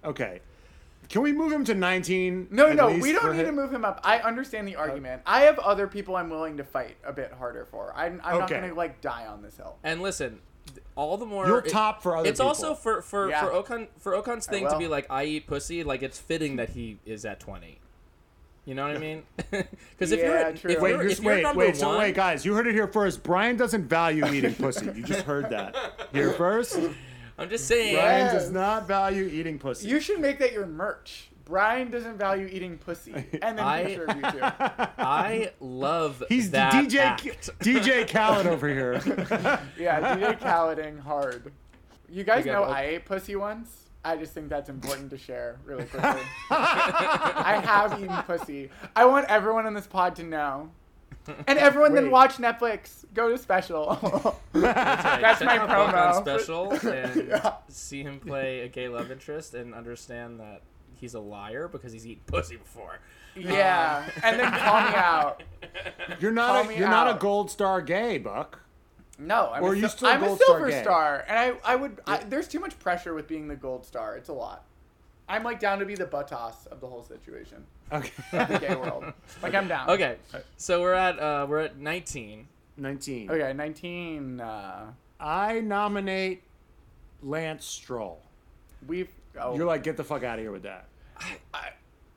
Speaker 3: have? Okay. Can we move him to 19?
Speaker 4: No,
Speaker 3: at
Speaker 4: no, we don't need
Speaker 3: hi-
Speaker 4: to move him up. I understand the oh. argument. I have other people I'm willing to fight a bit harder for. I'm, I'm not gonna like die on this hill.
Speaker 2: And listen, all the more
Speaker 3: You'll
Speaker 2: it-
Speaker 3: top for other
Speaker 2: It's also for for
Speaker 4: Yeah.
Speaker 2: for Ocon for Ocon's thing to be like I eat pussy. Like it's fitting that he is at twenty. You know what I mean? Because if you're
Speaker 4: Yeah,
Speaker 2: at-
Speaker 4: true.
Speaker 2: if
Speaker 3: Wait,
Speaker 2: you're,
Speaker 3: you're-
Speaker 2: if you're
Speaker 3: wait,
Speaker 2: number
Speaker 3: wait, so
Speaker 2: one,
Speaker 3: wait, guys, you heard it here first. Brian doesn't value eating pussy. You just heard that here first.
Speaker 2: I'm just saying.
Speaker 3: Brian
Speaker 4: Yes.
Speaker 3: does not value eating pussy.
Speaker 4: You should make that your merch. Brian doesn't value eating pussy, and then
Speaker 2: I-
Speaker 4: picture of you two.
Speaker 2: I love
Speaker 3: He's
Speaker 2: that
Speaker 3: DJ
Speaker 2: act.
Speaker 3: DJ Khaled over here.
Speaker 4: Yeah, DJ Khaleding hard. You guys
Speaker 2: You
Speaker 4: know.
Speaker 2: Oh.
Speaker 4: I ate pussy once. I just think that's important to share really quickly. I have eaten pussy. I want everyone on this pod to know. And everyone then watch Netflix. Go to special. That's
Speaker 2: Check
Speaker 4: my
Speaker 2: out Book
Speaker 4: promo.
Speaker 2: on special and
Speaker 4: Yeah.
Speaker 2: see him play a gay love interest and understand that he's a liar because he's eaten pussy before.
Speaker 4: yeah, and then call me out.
Speaker 3: You're
Speaker 4: Call
Speaker 3: not a, you're not a gold star gay, Buck.
Speaker 4: No, I'm,
Speaker 3: Or
Speaker 4: a,
Speaker 3: you still
Speaker 4: I'm a
Speaker 3: gold star
Speaker 4: silver
Speaker 3: gay?
Speaker 4: star, and I, I would. I, there's too much pressure with being the gold star. It's a lot. I'm like down to be the butos of the whole situation, Okay, the
Speaker 3: Okay.
Speaker 4: gay world. Like I'm down.
Speaker 2: Okay, so we're at uh, we're at 19.
Speaker 3: 19.
Speaker 4: Okay, 19. Uh,
Speaker 3: I nominate Lance Stroll.
Speaker 4: we've. Oh,
Speaker 3: You're like, get the fuck out of here with that.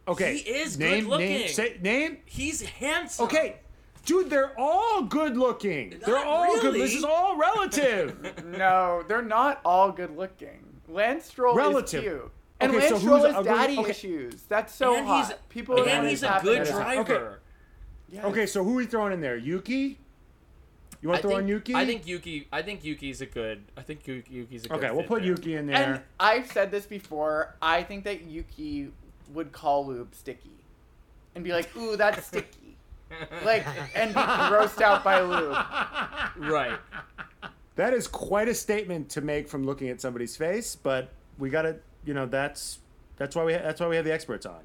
Speaker 3: Okay.
Speaker 2: He is
Speaker 3: name,
Speaker 2: good-looking.
Speaker 3: Name, say, name.
Speaker 2: He's handsome.
Speaker 3: Okay. Dude, they're all good looking. They're
Speaker 2: Not
Speaker 3: all good.
Speaker 2: really.
Speaker 3: This is all relative.
Speaker 4: no, they're not all good looking. Lance Stroll
Speaker 3: Relative.
Speaker 4: is cute. And
Speaker 3: Okay, so
Speaker 4: Lance
Speaker 3: who's
Speaker 4: Stroll has daddy
Speaker 3: okay.
Speaker 4: issues. That's so
Speaker 2: and
Speaker 4: hot.
Speaker 2: he's
Speaker 4: People are
Speaker 2: and he's a
Speaker 4: happy
Speaker 2: good
Speaker 4: to-
Speaker 2: driver.
Speaker 4: Yes.
Speaker 3: okay, so who are we throwing in there? Yuki? You want to throw
Speaker 2: think,
Speaker 3: in Yuki?
Speaker 2: I think Yuki. I think Yuki's a good. I think Yuki's a good.
Speaker 3: Okay, we'll put
Speaker 2: there.
Speaker 3: Yuki in there.
Speaker 4: And
Speaker 3: there.
Speaker 4: I've said this before. I think that Yuki would call lube sticky, and be like, "Ooh, that's sticky," like, and be grossed out by lube.
Speaker 2: Right.
Speaker 3: That is quite a statement to make from looking at somebody's face, but we got to, you know, that's that's why we that's why we have the experts on.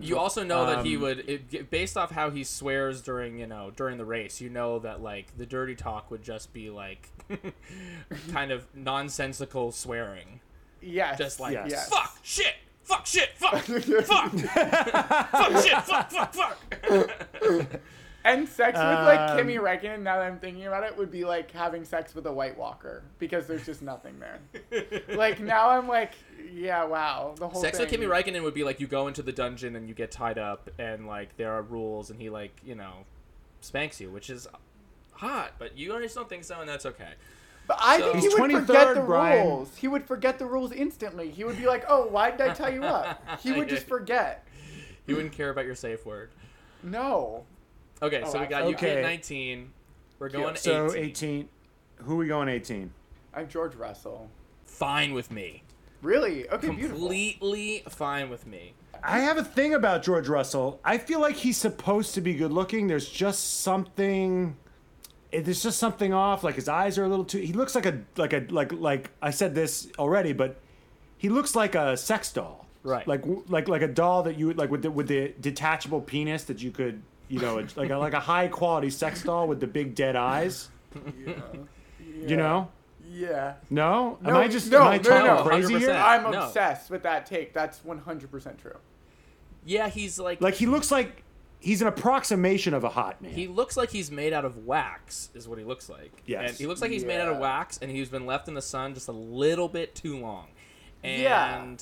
Speaker 2: You also know that he
Speaker 3: Um,
Speaker 2: would, it, based off how he swears during, you know, during the race. You know that like the dirty talk would just be like, kind of nonsensical swearing,
Speaker 4: Yes.
Speaker 2: just like
Speaker 3: Yes.
Speaker 4: yes.
Speaker 2: fuck, shit, fuck, shit, fuck, fuck, fuck, shit, fuck, fuck, fuck.
Speaker 4: And sex with like
Speaker 3: Um,
Speaker 4: Kimi Räikkönen, now that I'm thinking about it, would be like having sex with a White Walker because there's just nothing there. like now I'm like, yeah, wow, the whole
Speaker 2: Sex with
Speaker 4: Kimmy
Speaker 2: Kimi Räikkönen would be like you go into the dungeon and you get tied up and like there are rules and he like you know spanks you, which is hot, but you just don't think so, and that's okay.
Speaker 4: But I
Speaker 2: So-
Speaker 4: think he would forget the
Speaker 3: Brian.
Speaker 4: rules. He would forget the rules instantly. He would be like, "Oh, why did I tie you up?" He would just forget.
Speaker 2: He wouldn't care about your safe word.
Speaker 4: No.
Speaker 2: Okay,
Speaker 4: Oh,
Speaker 2: so we got Yuki
Speaker 3: okay.
Speaker 2: at 19. We're going
Speaker 3: So
Speaker 2: 18.
Speaker 3: 18. Who are we going 18?
Speaker 4: I'm George Russell.
Speaker 2: Fine with me.
Speaker 4: Really? Okay, beautiful.
Speaker 2: Completely fine with me.
Speaker 3: I have a thing about George Russell. I feel like he's supposed to be good looking. There's just something eh, there's just something off. Like his eyes are a little too he looks like a like a like like I said this already, but he looks like a sex doll.
Speaker 2: Right.
Speaker 3: Like like like a doll that you would like with the with the detachable penis that you could you know, like a, like a high quality sex doll with the big dead eyes. Yeah. You know?
Speaker 4: Yeah.
Speaker 3: No? Am
Speaker 4: No,
Speaker 3: I just
Speaker 4: no,
Speaker 3: am I
Speaker 4: no,
Speaker 3: talking
Speaker 4: no,
Speaker 3: crazy
Speaker 2: 100%.
Speaker 3: here?
Speaker 4: I'm
Speaker 2: No.
Speaker 4: obsessed with that take. That's 100% true.
Speaker 2: Yeah, he's like,
Speaker 3: Like he looks like he's an approximation of a hot man.
Speaker 2: he looks like he's made out of wax, is what he looks like.
Speaker 3: Yes.
Speaker 2: And he looks like he's made out of wax, and he's been left in the sun just a little bit too long. And
Speaker 4: Yeah.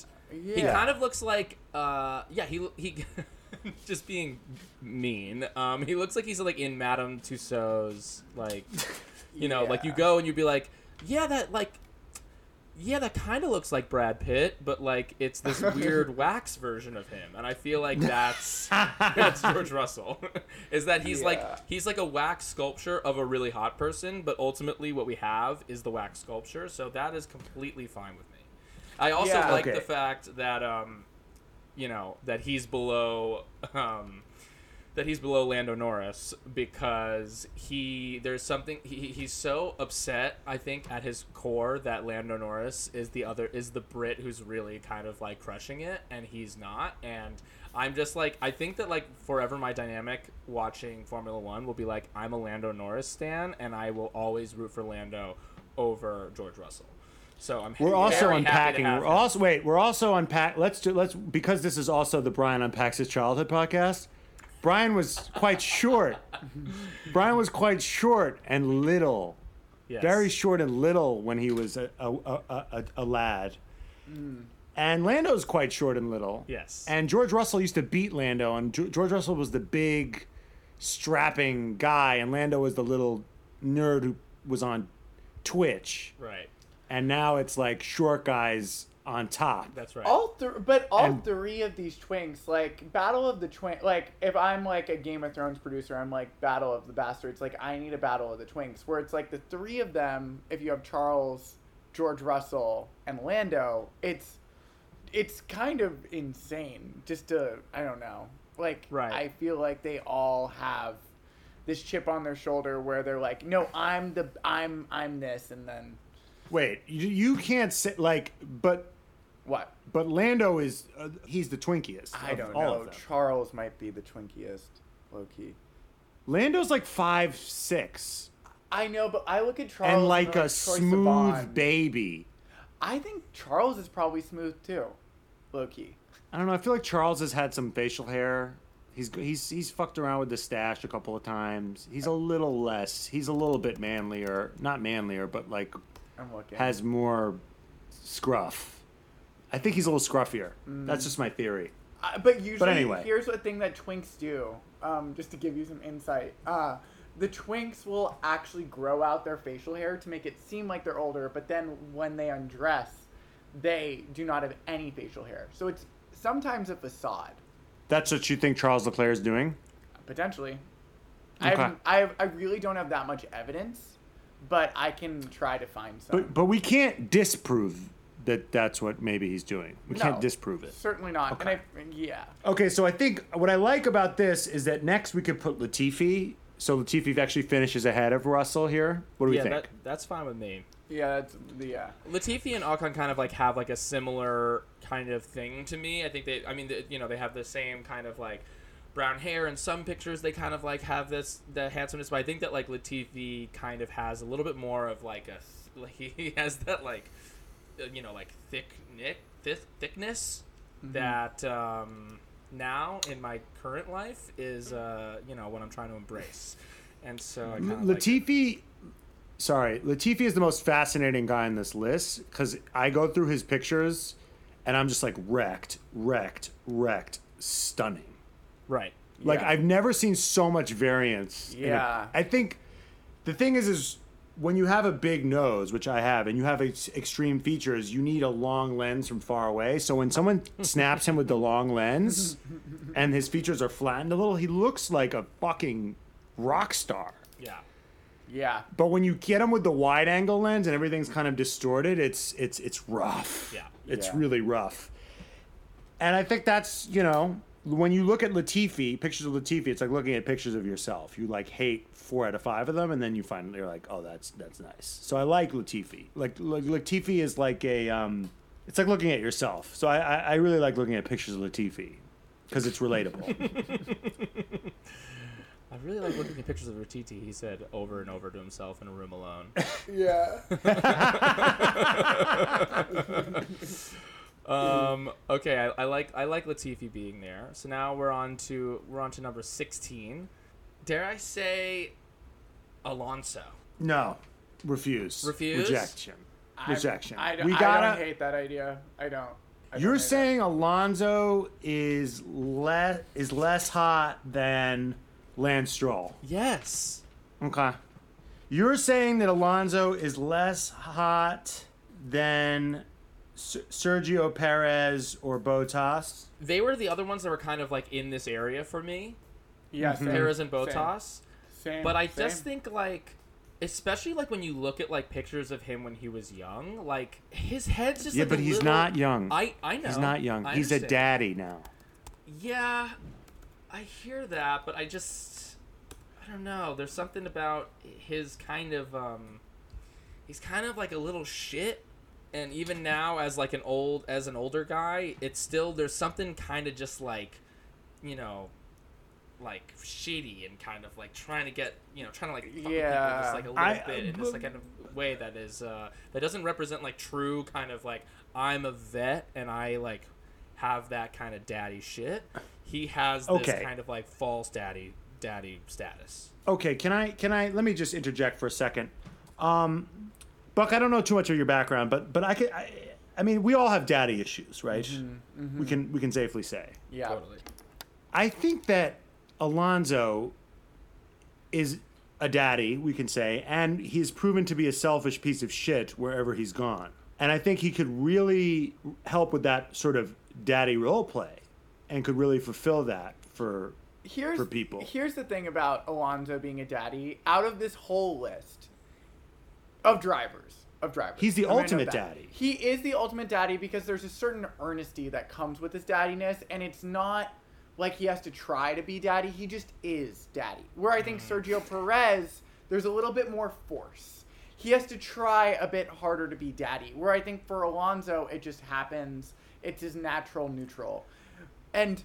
Speaker 4: Yeah.
Speaker 2: he kind of looks like, uh, yeah, he he. just being mean. Um, he looks like he's like in Madame Tussauds, like, you know, like you go and you'd be like, yeah, that like, yeah, that kind of looks like Brad Pitt, but like it's this weird wax version of him, and I feel like that's that's George Russell, is that he's
Speaker 4: Yeah.
Speaker 2: like he's like a wax sculpture of a really hot person, but ultimately what we have is the wax sculpture, so that is completely fine with me. I also
Speaker 4: Yeah.
Speaker 2: like
Speaker 3: Okay.
Speaker 2: the fact that um, you know, that he's below um that he's below Lando Norris because he there's something he, he's so upset I think at his core that Lando Norris is the other is the Brit who's really kind of like crushing it and he's not and I'm just like I think that like forever my dynamic watching Formula 1 will be like I'm a Lando Norris stan and I will always root for Lando over George Russell. So I'm
Speaker 3: We're also
Speaker 2: very happy to
Speaker 3: unpacking. We're also wait. We're also unpack. Let's do. Let's because this is also the Brian unpacks his childhood podcast. Brian was quite short. Brian was quite short and little
Speaker 2: Yes.
Speaker 3: very short and little when he was a a, a, a, a lad. Mm. And Lando's quite short and little.
Speaker 2: Yes.
Speaker 3: And George Russell used to beat Lando, and Ge- George Russell was the big, strapping guy, and Lando was the little nerd who was on Twitch.
Speaker 2: right.
Speaker 3: And now it's like short guys on top.
Speaker 2: That's right.
Speaker 4: All three, but all
Speaker 3: And-
Speaker 4: three of these twinks, like Battle of the Twin, like if I'm like a Game of Thrones producer, I'm like Battle of the Bastards. Like I need a Battle of the Twinks, where it's like the three of them. If you have Charles, George Russell, and Lando, it's it's kind of insane. Just to I don't know, like
Speaker 2: Right.
Speaker 4: I feel like they all have this chip on their shoulder where they're like, no, I'm the I'm I'm this, and then
Speaker 3: Wait, you, you can't say like, but
Speaker 4: what?
Speaker 3: but Lando is uh, he's the twinkiest.
Speaker 4: I don't know. Charles might be the twinkiest, low key.
Speaker 3: Lando's like five six
Speaker 4: I know, but I look at Charles
Speaker 3: and like a
Speaker 4: Troye
Speaker 3: smooth
Speaker 4: Sivan.
Speaker 3: baby.
Speaker 4: I think Charles is probably smooth too, low key.
Speaker 3: I don't know. I feel like Charles has had some facial hair. He's he's he's fucked around with the stash a couple of times. He's a little less. He's a little bit manlier, not manlier, but like
Speaker 4: I'm looking.
Speaker 3: has more scruff. I think he's a little scruffier.
Speaker 4: Mm.
Speaker 3: That's just my theory.
Speaker 4: Uh, but usually,
Speaker 3: anyway.
Speaker 4: here's a thing that twinks do. Um, just to give you some insight, uh, the twinks will actually grow out their facial hair to make it seem like they're older. But then when they undress, they do not have any facial hair. So it's sometimes a facade.
Speaker 3: That's what you think Charles Leclerc is doing?
Speaker 4: Potentially.
Speaker 3: Okay.
Speaker 4: I, I I really don't have that much evidence, but I can try to find some.
Speaker 3: But but we can't disprove that that's what maybe he's doing. We
Speaker 4: No.
Speaker 3: can't disprove it.
Speaker 4: Certainly not.
Speaker 3: Okay.
Speaker 4: And I, yeah.
Speaker 3: Okay, so I think what I like about this is that next we could put Latifi. So Latifi actually finishes ahead of Russell here. What do we
Speaker 2: yeah,
Speaker 3: think?
Speaker 2: that, that's fine with me.
Speaker 4: Yeah, that's yeah.
Speaker 2: Latifi and Ocon kind of like have like a similar kind of thing to me. I think they, I mean, the, you know, they have the same kind of like brown hair. In some pictures, they kind of like have this the handsomeness, but I think that like Latifi kind of has a little bit more of like a like he has that like uh, you know like thick nick thick thickness that um, now in my current life is uh, you know what I'm trying to embrace, and so I kind of like.
Speaker 3: Latifi, sorry, Latifi is the most fascinating guy in this list because I go through his pictures and I'm just like wrecked, wrecked, wrecked, stunning.
Speaker 2: Right.
Speaker 3: Like
Speaker 4: Yeah.
Speaker 3: I've never seen so much variance.
Speaker 4: Yeah.
Speaker 3: I think the thing is, is when you have a big nose, which I have, and you have ex- extreme features, you need a long lens from far away. So when someone snaps him with the long lens, and his features are flattened a little, he looks like a fucking rock star.
Speaker 2: Yeah.
Speaker 4: Yeah.
Speaker 3: But when you get him with the wide angle lens and everything's kind of distorted, it's it's it's rough.
Speaker 2: Yeah.
Speaker 3: It's
Speaker 4: Yeah.
Speaker 3: really rough. And I think that's, you know, when you look at Latifi, pictures of Latifi, it's like looking at pictures of yourself. You like hate four out of five of them, and then you find you're like, oh, that's that's nice. So I like Latifi. Like, like Latifi is like a, um, it's like looking at yourself. So I I, I really like looking at pictures of Latifi because it's relatable.
Speaker 2: I really like looking at pictures of Ratiti, he said over and over to himself in a room alone.
Speaker 4: Yeah.
Speaker 2: um, okay, I, I like I like Latifi being there. So now we're on to we're on to number sixteen. Dare I say Alonso?
Speaker 3: no, refuse.
Speaker 2: Refuse?
Speaker 3: Rejection. Rejection.
Speaker 4: I, don't,
Speaker 3: we gotta.
Speaker 4: don't hate that idea. I don't. I
Speaker 3: You're
Speaker 4: hate it.
Speaker 3: saying Alonso is less is less hot than Lance Stroll.
Speaker 2: Yes.
Speaker 3: Okay. You're saying that Alonso is less hot than S- Sergio Perez or Bottas.
Speaker 2: They were the other ones that were kind of like in this area for me,
Speaker 4: Yeah, same,
Speaker 2: Perez and Bottas.
Speaker 4: Same,
Speaker 2: But I
Speaker 4: same.
Speaker 2: just think like especially like when you look at like pictures of him when he was young, like his head's just
Speaker 3: Yeah,
Speaker 2: like,
Speaker 3: but
Speaker 2: a
Speaker 3: he's
Speaker 2: little-
Speaker 3: not young.
Speaker 2: I I know.
Speaker 3: He's not young.
Speaker 2: I
Speaker 3: He's a daddy now.
Speaker 2: Yeah, I hear that, but I just I don't know. There's something about his kind of um he's kind of like a little shit and even now as like an old as an older guy, it's still there's something kind of just like you know like shady and kind of like trying to get you know trying to like fuck with people
Speaker 4: Yeah.
Speaker 2: just like a little
Speaker 3: I-
Speaker 2: bit in this like kind of way that is uh that doesn't represent like true kind of like I'm a vet and I like have that kind of daddy shit. He has this
Speaker 3: Okay.
Speaker 2: kind of like false daddy daddy status.
Speaker 3: Okay, can I can I let me just interject for a second. Buck, I don't know too much of your background, but but I could. I, I mean, we all have daddy issues, right? Mm-hmm, mm-hmm. We can we can safely say.
Speaker 4: Yeah.
Speaker 2: Totally.
Speaker 3: I think that Alonso is a daddy, we can say, and he's proven to be a selfish piece of shit wherever he's gone. And I think he could really help with that sort of daddy role play and could really fulfill that for
Speaker 4: here's
Speaker 3: for people.
Speaker 4: Here's the thing about Alonso being a daddy. Out of this whole list of drivers, of drivers,
Speaker 3: He's the
Speaker 4: I'm
Speaker 3: ultimate daddy.
Speaker 4: He is the ultimate daddy because there's a certain earnesty that comes with his daddiness, and it's not like he has to try to be daddy. He just is daddy. Where I think mm. Sergio Perez, there's a little bit more force. He has to try a bit harder to be daddy. Where I think for Alonso, it just happens. It's his natural neutral. And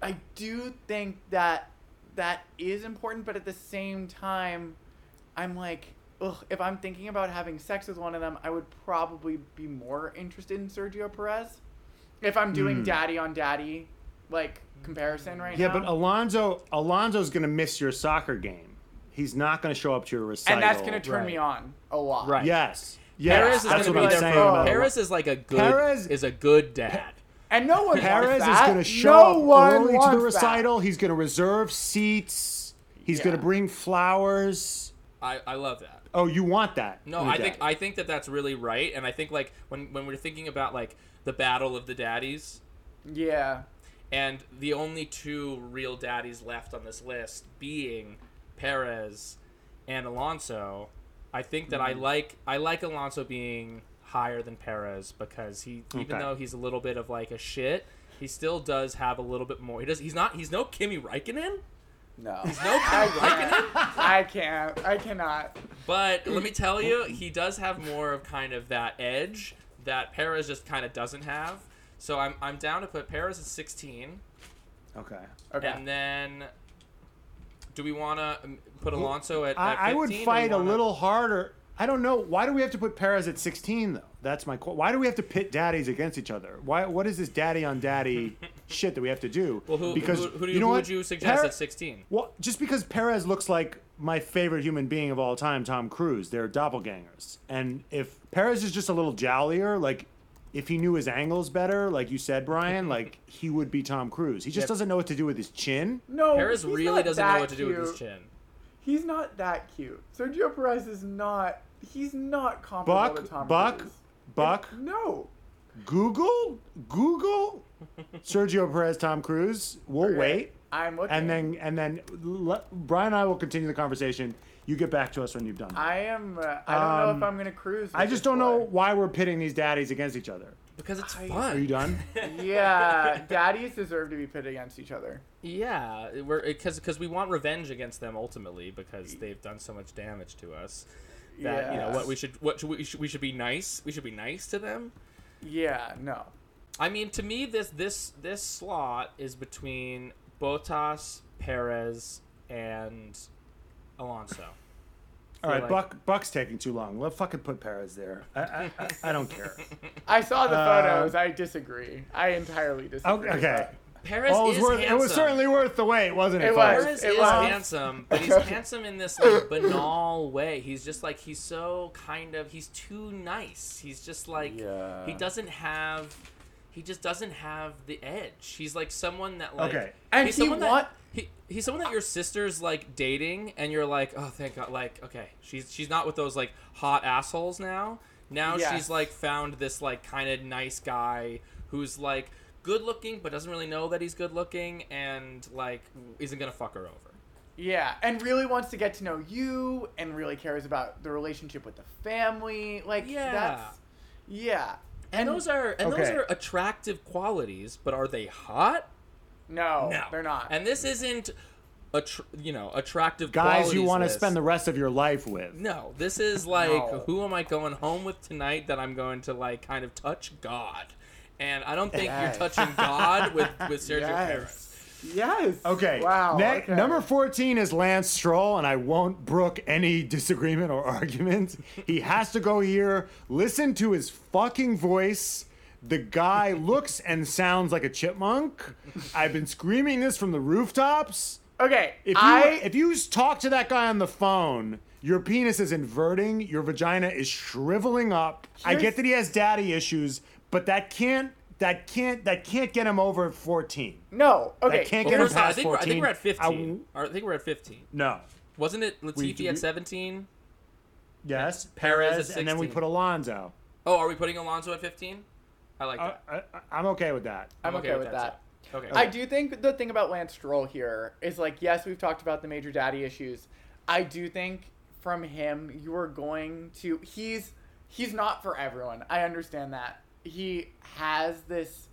Speaker 4: I do think that that is important, but at the same time, I'm like, ugh, if I'm thinking about having sex with one of them, I would probably be more interested in Sergio Perez. If I'm doing
Speaker 3: Hmm.
Speaker 4: daddy on daddy, like comparison right
Speaker 3: Yeah,
Speaker 4: now.
Speaker 3: Yeah, but Alonso Alonso's going to miss your soccer game. He's not going to show up to your recital.
Speaker 4: and that's gonna turn
Speaker 2: Right.
Speaker 4: me on a lot.
Speaker 2: Right.
Speaker 3: Yes. Yes.
Speaker 2: Perez is
Speaker 3: that's
Speaker 2: going
Speaker 3: what
Speaker 2: to be
Speaker 3: I'm
Speaker 2: there
Speaker 3: saying
Speaker 2: for.
Speaker 3: about
Speaker 2: Perez is like a good
Speaker 3: Perez-
Speaker 2: is a good dad.
Speaker 4: And no one
Speaker 3: Perez
Speaker 4: wants
Speaker 3: is going to show
Speaker 4: no
Speaker 3: up early to
Speaker 4: wants
Speaker 3: the
Speaker 4: that.
Speaker 3: recital. He's going to reserve seats. He's
Speaker 4: Yeah.
Speaker 3: going to bring flowers.
Speaker 2: I, I love that.
Speaker 3: Oh, you want that?
Speaker 2: No,
Speaker 3: in a
Speaker 2: I think. I think that that's really right, and I think like when when we're thinking about like the battle of the daddies,
Speaker 4: Yeah.
Speaker 2: and the only two real daddies left on this list being Perez and Alonso, I think that
Speaker 3: Mm-hmm.
Speaker 2: I like I like Alonso being higher than Perez because he even though he's a little bit of like a shit, he still does have a little bit more. He does. He's not. He's no Kimi Räikkönen.
Speaker 4: No.
Speaker 2: No Kimi Räikkönen.
Speaker 4: I can't. I cannot.
Speaker 2: But let me tell you, he does have more of kind of that edge that Perez just kind of doesn't have. So I'm, I'm down to put Perez at 16.
Speaker 3: Okay.
Speaker 4: Okay.
Speaker 2: And then do we want to um, put Alonso at, at
Speaker 3: I, I would
Speaker 2: 15, or
Speaker 3: fight a
Speaker 2: wanna-
Speaker 3: little harder. I don't know. Why do we have to put Perez at 16 though? That's my. qu- Why do we have to pit daddies against each other? Why? What is this daddy on daddy shit that we have to do?
Speaker 2: Well, who,
Speaker 3: because
Speaker 2: who, who, do
Speaker 3: you
Speaker 2: you,
Speaker 3: know
Speaker 2: who
Speaker 3: what?
Speaker 2: would you suggest
Speaker 3: Per-
Speaker 2: at 16?
Speaker 3: Well, just because Perez looks like my favorite human being of all time, Tom Cruise, they're doppelgangers. And if Perez is just a little jollier, like if he knew his angles better, like you said, Brian, like he would be Tom Cruise. He just
Speaker 2: Yep.
Speaker 3: doesn't know what to do with his chin.
Speaker 4: no.
Speaker 2: Perez really doesn't know what to do with his chin.
Speaker 4: He's not that cute. Sergio Perez is not. He's not comparable to
Speaker 3: Buck,
Speaker 4: Tom
Speaker 3: Buck,
Speaker 4: Cruise.
Speaker 3: Buck, Buck.
Speaker 4: No.
Speaker 3: Google, Google, Sergio Perez, Tom Cruise. We'll
Speaker 4: Okay.
Speaker 3: wait,
Speaker 4: I'm looking.
Speaker 3: and then and then let, Brian and I will continue the conversation. You get back to us when you've done. I,
Speaker 4: I am. Uh, I don't know
Speaker 3: Um,
Speaker 4: if I'm gonna cruise.
Speaker 3: I just don't know why we're pitting these daddies against each other.
Speaker 2: Because it's
Speaker 4: I-
Speaker 2: fun.
Speaker 3: Are you done?
Speaker 4: yeah, daddies deserve to be pitted against each other.
Speaker 2: Yeah, we're because because we want revenge against them ultimately because they've done so much damage to us. That you know what we should what should we, we should we should be nice. We should be nice to them.
Speaker 4: Yeah, no.
Speaker 2: I mean, to me, this this this slot is between Bottas, Perez, and Alonso.
Speaker 3: All right,
Speaker 2: like-
Speaker 3: Buck. Buck's taking too long. Let's fucking put Perez there. I, I, I, I don't care.
Speaker 4: I saw the
Speaker 3: Uh,
Speaker 4: photos. I disagree. I entirely disagree. with
Speaker 3: Okay.
Speaker 4: That.
Speaker 2: Perez
Speaker 3: Well, it was,
Speaker 2: is
Speaker 3: worth,
Speaker 2: handsome.
Speaker 3: it was certainly worth the wait, wasn't it?
Speaker 4: It
Speaker 3: folks?
Speaker 4: was.
Speaker 2: Perez
Speaker 4: It
Speaker 2: is
Speaker 4: was.
Speaker 2: handsome, but he's handsome in this like banal way. He's just like he's so kind of he's too nice. He's just like
Speaker 4: Yeah.
Speaker 2: he doesn't have he just doesn't have the edge. He's like someone that like
Speaker 3: Okay.
Speaker 4: And
Speaker 2: he's
Speaker 4: he
Speaker 2: someone
Speaker 4: want-
Speaker 2: that he, he's someone that your sister's like dating and you're like, "Oh, thank God." Like, okay, she's she's not with those like hot assholes now. Now
Speaker 4: Yes.
Speaker 2: she's like found this like kind of nice guy who's like good looking but doesn't really know that he's good looking and like isn't going to fuck her over.
Speaker 4: Yeah, and really wants to get to know you, and really cares about the relationship with the family. Like,
Speaker 2: Yeah.
Speaker 4: that's yeah.
Speaker 2: And, those are and those are attractive qualities, but are they hot?
Speaker 4: no,
Speaker 2: No,
Speaker 4: they're not.
Speaker 2: And this isn't a tr- you know attractive
Speaker 3: Guys you
Speaker 2: want
Speaker 3: want
Speaker 2: to
Speaker 3: to spend the rest of your life with.
Speaker 2: No, this is like
Speaker 4: No.
Speaker 2: who am I going home with tonight that I'm going to like kind of touch God, and I don't think
Speaker 4: Yes.
Speaker 2: you're touching God with with Sergio Perez.
Speaker 4: yes. Yes.
Speaker 3: Okay.
Speaker 4: Wow.
Speaker 3: Ne-
Speaker 4: okay.
Speaker 3: Number 14 is Lance Stroll, and I won't brook any disagreement or argument. he has to go here. Listen to his fucking voice. The guy looks and sounds like a chipmunk. I've been screaming this from the rooftops.
Speaker 4: Okay.
Speaker 3: If you
Speaker 4: I
Speaker 3: if you talk to that guy on the phone, Your penis is inverting. Your vagina is shriveling up. I get that he has daddy issues, but that can't that can't that can't get him over 14.
Speaker 4: No. Okay.
Speaker 3: can't
Speaker 2: Well,
Speaker 3: get him
Speaker 2: first off, I
Speaker 3: past
Speaker 2: think, we're, I think we're at
Speaker 3: 14. I
Speaker 2: 15. I think we're at 15.
Speaker 3: No.
Speaker 2: Wasn't it Latifi
Speaker 3: We- we-
Speaker 2: at 17?
Speaker 3: Yes,
Speaker 2: Perez
Speaker 3: Perez,
Speaker 2: at
Speaker 3: and then we put Alonso.
Speaker 2: Oh, are we putting Alonso at 15? I like uh,
Speaker 3: I,
Speaker 2: that.
Speaker 3: I, I'm okay with that.
Speaker 4: I'm okay, with that.
Speaker 2: too. Okay.
Speaker 4: I do think the thing about Lance Stroll here is like, yes, we've talked about the major daddy issues. I do think from him, you are going to. He's he's not for everyone. I understand that. He has this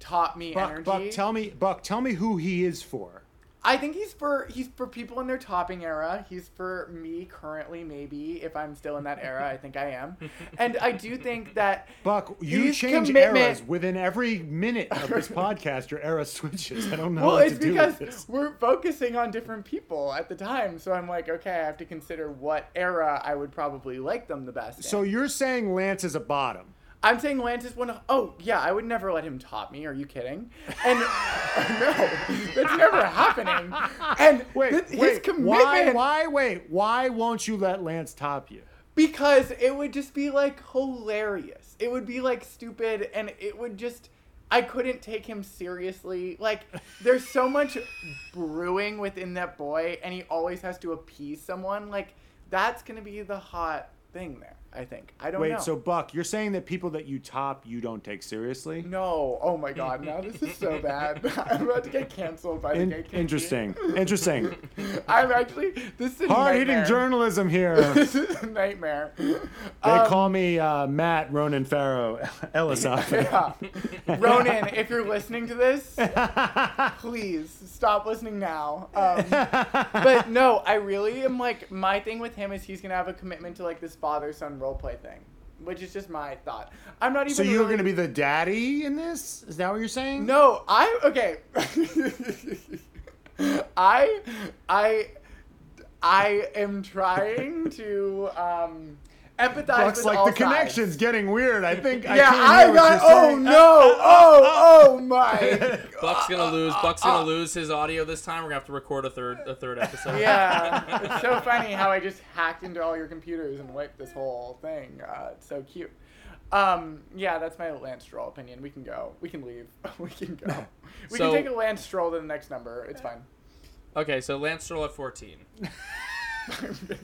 Speaker 4: taught me
Speaker 3: Buck,
Speaker 4: energy.
Speaker 3: Buck, tell me, Buck, tell me who he is for.
Speaker 4: I think he's for he's for people in their topping era. He's for me currently, maybe if I'm still in that era. I think I am, and I do think that
Speaker 3: Buck, you change
Speaker 4: commitment-
Speaker 3: eras within every minute of this podcast. Your era switches. I don't know
Speaker 4: Well,
Speaker 3: what
Speaker 4: it's
Speaker 3: to do
Speaker 4: because we're focusing on different people at the time. So I'm like, okay, I have to consider what era I would probably like them the best. in.
Speaker 3: So you're saying Lance is a bottom?
Speaker 4: I'm saying Lance is one of. Oh yeah, I would never let him top me. Are you kidding? And no, that's never happening. And
Speaker 3: Wait,
Speaker 4: th- his commitment.
Speaker 3: Why? Why? Wait. Why won't you let Lance top you?
Speaker 4: Because it would just be like hilarious. It would be like stupid and it would just I couldn't take him seriously. Like there's so much brewing within that boy and he always has to appease someone. Like that's going to be the hot thing there, I think. I don't
Speaker 3: Wait.
Speaker 4: know.
Speaker 3: So Buck, you're saying that people that you top you don't take seriously?
Speaker 4: no. Oh my god, now this is so bad. I'm about to get canceled by the
Speaker 3: In- interesting. Interesting.
Speaker 4: I'm actually this is a
Speaker 3: Hard hitting
Speaker 4: nightmare.
Speaker 3: journalism here.
Speaker 4: This is a nightmare.
Speaker 3: They
Speaker 4: Um,
Speaker 3: call me uh, Matt Ronan Farrow Ellisop.
Speaker 4: Yeah. Ronan, if you're listening to this, please stop listening now. Um, but no, I really am like, my thing with him is he's going to have a commitment to like this father son role play thing, which is just my thought. I'm not even.
Speaker 3: So you're
Speaker 4: really-
Speaker 3: going to be the daddy in this? Is that what you're saying?
Speaker 4: No, I. Okay. I. I. I am trying to um, empathize
Speaker 3: Buck's
Speaker 4: with
Speaker 3: like
Speaker 4: all
Speaker 3: the
Speaker 4: sides.
Speaker 3: connection's getting weird. I think I
Speaker 4: Yeah,
Speaker 3: can't
Speaker 4: I got. Oh
Speaker 3: saying.
Speaker 4: no! Oh, oh my!
Speaker 2: Buck's gonna lose. Buck's gonna lose his audio this time. We're gonna have to record a third a third episode.
Speaker 4: Yeah, it's so funny how I just hacked into all your computers and wiped this whole thing. Uh, it's so cute. Um, yeah, that's my Lance Stroll opinion. We can go. We can leave. we can go. We
Speaker 2: So-
Speaker 4: can take a Lance Stroll to the next number. It's fine.
Speaker 2: Okay, so Lance Stroll at 14.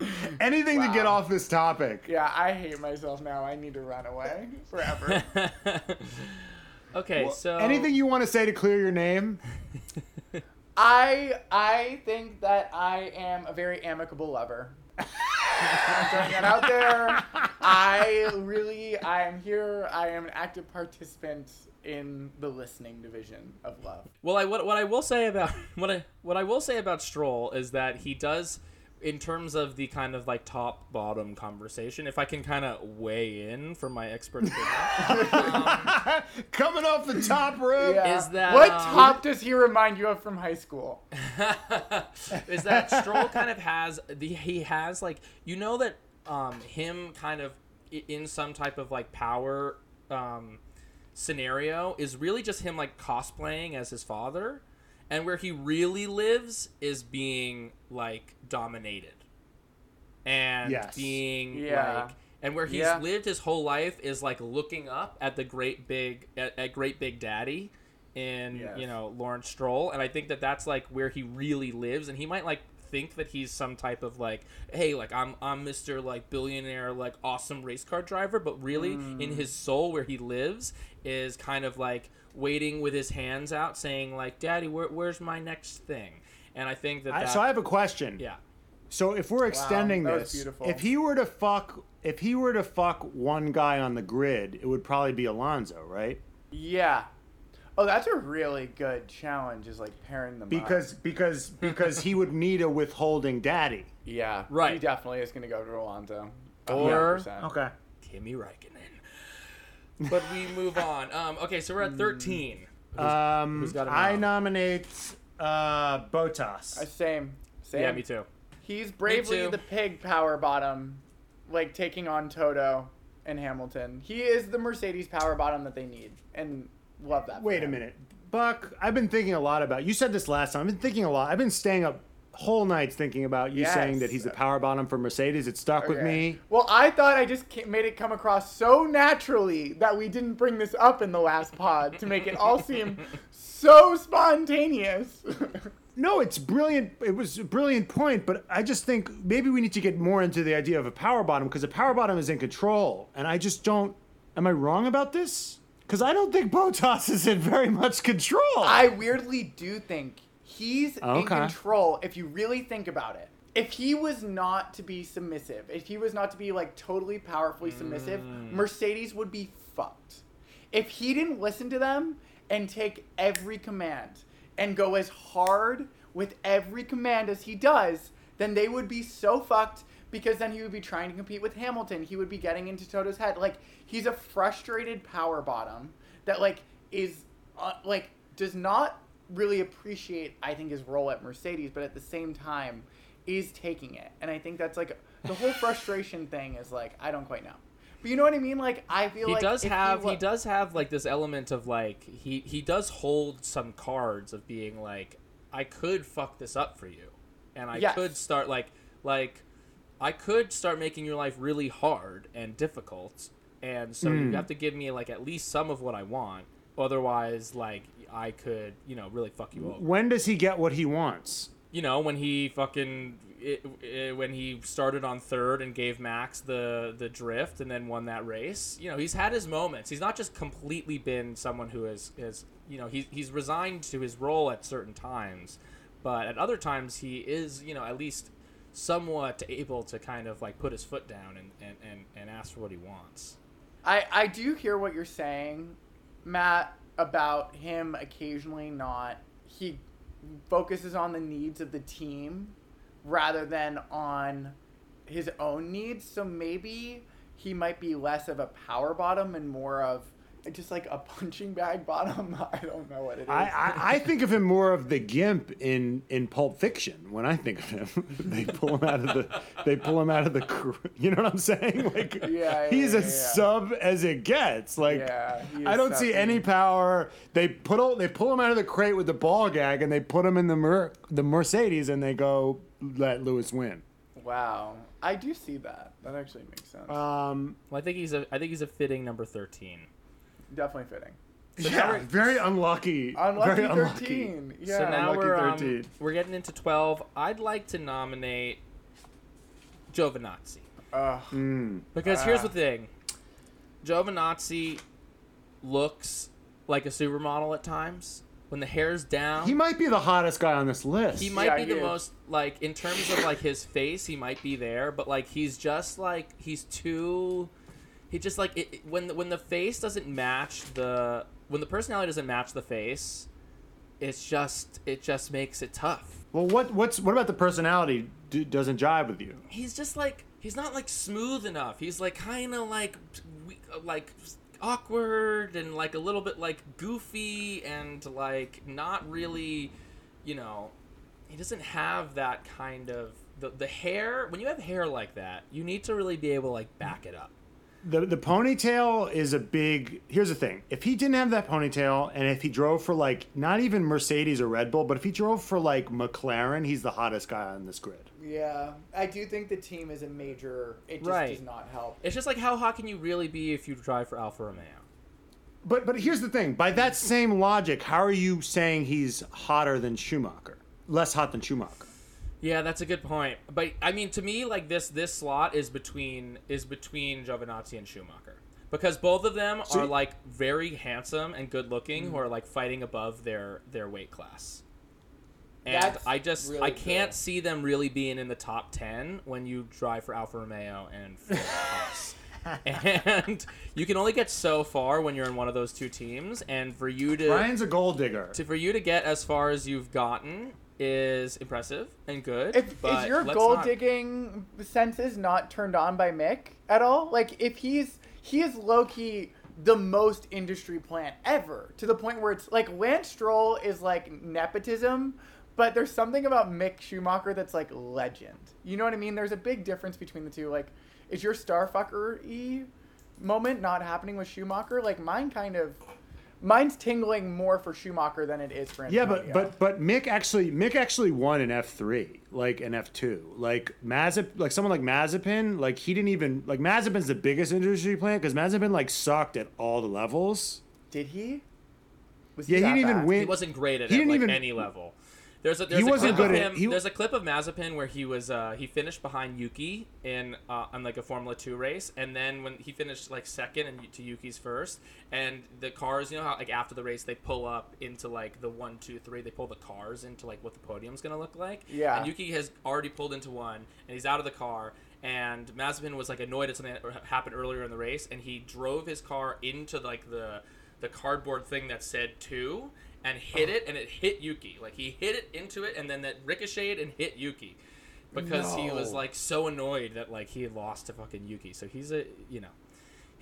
Speaker 3: Anything to get off this topic.
Speaker 4: Yeah, I hate myself now. I need to run away forever.
Speaker 2: okay, so
Speaker 3: Anything you want to say to clear your name?
Speaker 4: I I think that I am a very amicable lover. I'm throwing that out there. I really I am here. I am an active participant in the listening division of love.
Speaker 2: Well, I what, what I will say about what I what I will say about Stroll is that he does, in terms of the kind of like top bottom conversation. If I can kind of weigh in for my expert opinion,
Speaker 3: Coming off the top rope.
Speaker 4: Yeah.
Speaker 2: Is that,
Speaker 4: what
Speaker 2: um,
Speaker 4: top does he remind you of from high school?
Speaker 2: is that Stroll kind of has the he has like you know that um him kind of in some type of like power um scenario is really just him like cosplaying as his father and where he really lives is being like dominated and
Speaker 3: Yes.
Speaker 2: being
Speaker 4: Yeah.
Speaker 2: like and where he's
Speaker 4: Yeah.
Speaker 2: lived his whole life is like looking up at the great big at, at great big daddy in
Speaker 4: Yes.
Speaker 2: you know Lawrence Stroll and I think that that's like where he really lives and he might like think that he's some type of like hey like I'm I'm Mr. like billionaire like awesome race car driver but really
Speaker 4: Mm.
Speaker 2: in his soul where he lives is kind of like waiting with his hands out saying like daddy where, where's my next thing and I think that,
Speaker 3: I, so I have a question.
Speaker 2: yeah
Speaker 3: So if we're extending
Speaker 4: that was
Speaker 3: this, if he were to fuck, if he were to fuck one guy on the grid, it would probably be Alonso, right?
Speaker 4: Yeah. Oh, that's a really good challenge. Is like pairing them up.
Speaker 3: Because because because he would need a withholding daddy.
Speaker 4: yeah,
Speaker 2: Right.
Speaker 4: He definitely is going to go to Alonso. A
Speaker 2: Or-
Speaker 4: hundred percent.
Speaker 3: Okay.
Speaker 2: Kimi Räikkönen but we move on um okay so we're at 13
Speaker 3: Um,
Speaker 2: who's got him
Speaker 3: I
Speaker 2: out?
Speaker 3: nominate uh, Bottas.
Speaker 4: Uh, same. Same.
Speaker 2: yeah me too
Speaker 4: He's bravely
Speaker 2: too.
Speaker 4: the pig power bottom, like taking on Toto and Hamilton. He is the Mercedes power bottom that they need, and love that. for
Speaker 3: Wait a
Speaker 4: him.
Speaker 3: minute, Buck. I've been thinking a lot about. You said this last time. I've been thinking a lot. I've been staying up whole nights thinking about you
Speaker 4: Yes.
Speaker 3: saying that he's the power bottom for Mercedes. It stuck with me.
Speaker 4: Well, I thought I just made it come across so naturally that we didn't bring this up in the last pod to make it all seem so spontaneous.
Speaker 3: No, it's brilliant. It was a brilliant point, but I just think maybe we need to get more into the idea of a power bottom because a power bottom is in control, and I just don't. Am I wrong about this? Because I don't think Bottas is in very much control.
Speaker 4: I weirdly do think he's in control if you really think about it. If he was not to be submissive, if he was not to be like totally powerfully submissive,
Speaker 3: Mm.
Speaker 4: Mercedes would be fucked. If he didn't listen to them and take every command and go as hard with every command as he does, then they would be so fucked because then he would be trying to compete with Hamilton. He would be getting into Toto's head. Like he's a frustrated power bottom that like is uh, like does not really appreciate I think his role at Mercedes, but at the same time is taking it. And I think that's like the whole frustration thing is like I don't quite know. But you know what I mean? Like I feel
Speaker 2: he
Speaker 4: like
Speaker 2: does have he,
Speaker 4: wa-
Speaker 2: does have like this element of like he he does hold some cards of being like I could fuck this up for you, and I
Speaker 4: Yes.
Speaker 2: could start like like I could start making your life really hard and difficult, and so you hmm. have to give me like at least some of what I want. Otherwise, like I could you know really fuck you over.
Speaker 3: when does he get what he wants?
Speaker 2: you know when he fucking it, it, when he started on third and gave Max the the drift and then won that race. You know he's had his moments. He's not just completely been someone who is is you know he's he's resigned to his role at certain times, but at other times he is you know at least somewhat able to kind of like put his foot down and and, and, and ask for what he wants.
Speaker 4: I I do hear what you're saying, Matt, about him occasionally not he focuses on the needs of the team rather than on his own needs. So maybe he might be less of a power bottom and more of just like a punching bag bottom. I don't know what it is.
Speaker 3: I, I, I think of him more of the gimp in, in Pulp Fiction. When I think of him, they pull him out of the they pull him out of the you know what I'm saying? Like
Speaker 4: Yeah, yeah,
Speaker 3: he's
Speaker 4: yeah,
Speaker 3: a
Speaker 4: yeah.
Speaker 3: sub as it gets. Like
Speaker 4: Yeah,
Speaker 3: I don't see any power. They put all, they pull him out of the crate with the ball gag and they put him in the Mer- the Mercedes and they go let Lewis win.
Speaker 4: wow. I do see that. That actually makes sense.
Speaker 3: Um,
Speaker 2: Well, I think he's a I think he's a fitting number thirteen.
Speaker 4: Definitely fitting.
Speaker 3: yeah, very unlucky.
Speaker 4: Unlucky
Speaker 3: very unlucky.
Speaker 4: 13. Yeah.
Speaker 2: so now
Speaker 3: unlucky
Speaker 2: we're um, we're getting into twelve. I'd like to nominate Giovinazzi.
Speaker 4: Ugh.
Speaker 3: Mm.
Speaker 2: Because here's
Speaker 4: Ah.
Speaker 2: the thing Giovinazzi looks like a supermodel at times. When the hair's down,
Speaker 3: He might be the hottest guy on this list.
Speaker 2: he might
Speaker 4: Yeah,
Speaker 2: be
Speaker 4: he
Speaker 2: the
Speaker 4: is.
Speaker 2: most, like, in terms of, like, his face, he might be there, but, like, he's just, like, he's too. He just, like, it, it- when, the, when the face doesn't match the. When the personality doesn't match the face, it's just. It just makes it tough.
Speaker 3: Well, what what's what about the personality do, doesn't jive with you?
Speaker 2: he's just like he's not like smooth enough. He's like kind of like like awkward and like a little bit like goofy and like not really, you know, he doesn't have that kind of the the hair. When you have hair like that, you need to really be able to like back it up.
Speaker 3: The the ponytail is a big. Here's the thing: if he didn't have that ponytail, and if he drove for like not even Mercedes or Red Bull, but if he drove for like McLaren, he's the hottest guy on this grid.
Speaker 4: Yeah, I do think the team is a major. It just
Speaker 2: Right.
Speaker 4: does not help.
Speaker 2: It's just like how hot can you really be if you drive for Alfa Romeo?
Speaker 3: But but here's the thing: by that same logic, how are you saying he's hotter than Schumacher? Less hot than Schumacher?
Speaker 2: Yeah, that's a good point. But I mean, to me, like this this slot is between is between Giovinazzi and Schumacher because both of them
Speaker 3: So
Speaker 2: are
Speaker 3: y-
Speaker 2: like very handsome and good looking, who mm. are like fighting above their their weight class. And
Speaker 4: That's
Speaker 2: I just
Speaker 4: really
Speaker 2: I can't
Speaker 4: cool.
Speaker 2: see them really being in the top ten when you drive for Alfa Romeo and and you can only get so far when you're in one of those two teams, and for you to
Speaker 3: Brian's a gold digger.
Speaker 2: to for you to get as far as you've gotten is impressive and good.
Speaker 4: If is your gold
Speaker 2: not-
Speaker 4: digging senses not turned on by Mick at all? Like if he's he is low key the most industry plant ever to the point where it's like Lance Stroll is like nepotism, but there's something about Mick Schumacher that's like legend. You know what I mean? There's a big difference between the two. Like, is your starfucker e moment not happening with Schumacher? Like mine kind of mine's tingling more for Schumacher than it is for
Speaker 3: Yeah, but but but Mick actually Mick actually won an F three, like an F two. Like Mazep, like someone like Mazepin, like he didn't even like Mazepin's the biggest industry plant because Mazepin like sucked at all the levels.
Speaker 4: did he? Was
Speaker 3: Yeah, he
Speaker 4: that
Speaker 3: didn't even win.
Speaker 2: He wasn't great at
Speaker 3: He
Speaker 2: it,
Speaker 3: didn't
Speaker 2: like
Speaker 3: even-
Speaker 2: any level. There's a there's
Speaker 3: He
Speaker 2: a
Speaker 3: wasn't
Speaker 2: clip of
Speaker 3: good at-
Speaker 2: him.
Speaker 3: he-
Speaker 2: there's a clip of Mazepin where he was uh, he finished behind Yuki in uh, on like a Formula Two race, and then when he finished like second and to Yuki's first, and the cars, you know how like after the race they pull up into like the one, two, three, they pull the cars into like what the podium's gonna look like.
Speaker 4: Yeah.
Speaker 2: And Yuki has already pulled into one, and he's out of the car. And Mazepin was like annoyed at something that happened earlier in the race, and he drove his car into like the the cardboard thing that said two and hit it and it hit Yuki. Like he hit it into it and then that ricocheted and hit Yuki. Because he was like so annoyed that like he had lost to fucking Yuki. So he's a you know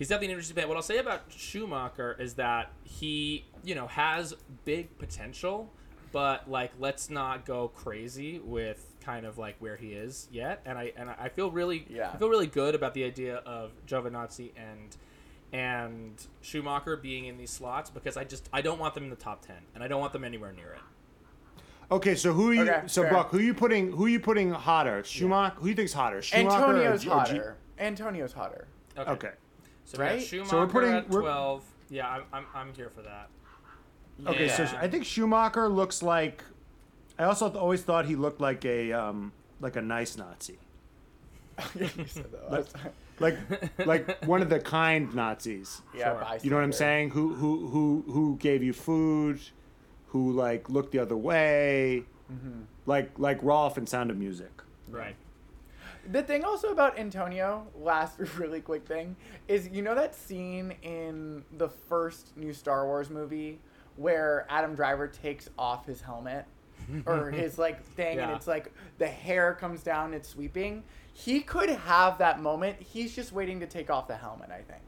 Speaker 2: he's definitely an interesting man. What I'll say about Schumacher is that he, you know, has big potential, but like let's not go crazy with kind of like where he is yet. And I and I feel really
Speaker 4: Yeah.
Speaker 2: I feel really good about the idea of Giovinazzi and and Schumacher being in these slots because I just I don't want them in the top ten and I don't want them anywhere near it.
Speaker 3: Okay, so who are you?
Speaker 4: Okay,
Speaker 3: so
Speaker 4: fair.
Speaker 3: Brock, who you putting? Who are you putting hotter? Schumacher. Who do you think's hotter? Schumacher or
Speaker 4: Antonio's
Speaker 3: G- or G-
Speaker 4: hotter. Antonio's hotter.
Speaker 2: Okay.
Speaker 3: Okay.
Speaker 2: So, we
Speaker 4: Right?
Speaker 2: got
Speaker 4: So
Speaker 3: we're putting-
Speaker 2: at
Speaker 3: we're-
Speaker 2: twelve. Yeah, I'm, I'm, I'm here for that.
Speaker 3: Okay, so I think Schumacher looks like. I also always thought he looked like a um, like a nice Nazi,
Speaker 4: You said that last time.
Speaker 3: Like like one of the kind Nazis.
Speaker 4: yeah,
Speaker 2: Sure.
Speaker 3: You know what I'm saying? Who who who who gave you food? Who like looked the other way?
Speaker 4: Mm-hmm.
Speaker 3: Like like Rolf and Sound of Music.
Speaker 2: Right.
Speaker 4: The thing also about Antonio, last really quick thing, is you know that scene in the first new Star Wars movie where Adam Driver takes off his helmet or his like thing and it's like the hair comes down, it's sweeping. He could have that moment. He's just waiting to take off the helmet, I think.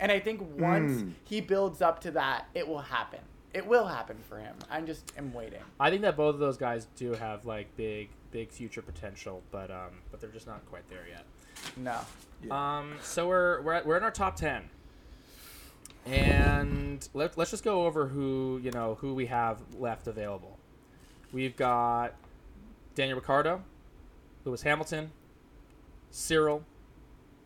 Speaker 4: And I think once
Speaker 3: Mm.
Speaker 4: he builds up to that, it will happen. It will happen for him. I'm just am waiting.
Speaker 2: I think that both of those guys do have like big, big future potential, but um, but they're just not quite there yet.
Speaker 4: No.
Speaker 2: Um, so we're we're at, we're in our top ten, and let, let's just go over who you know who we have left available. We've got Daniel Ricciardo, Lewis Hamilton, Cyril,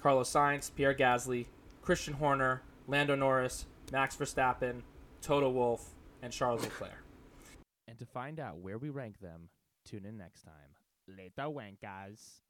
Speaker 2: Carlos Sainz, Pierre Gasly, Christian Horner, Lando Norris, Max Verstappen, Toto Wolff, and Charles Leclerc. And to find out where we rank them, tune in next time. Later, wankers.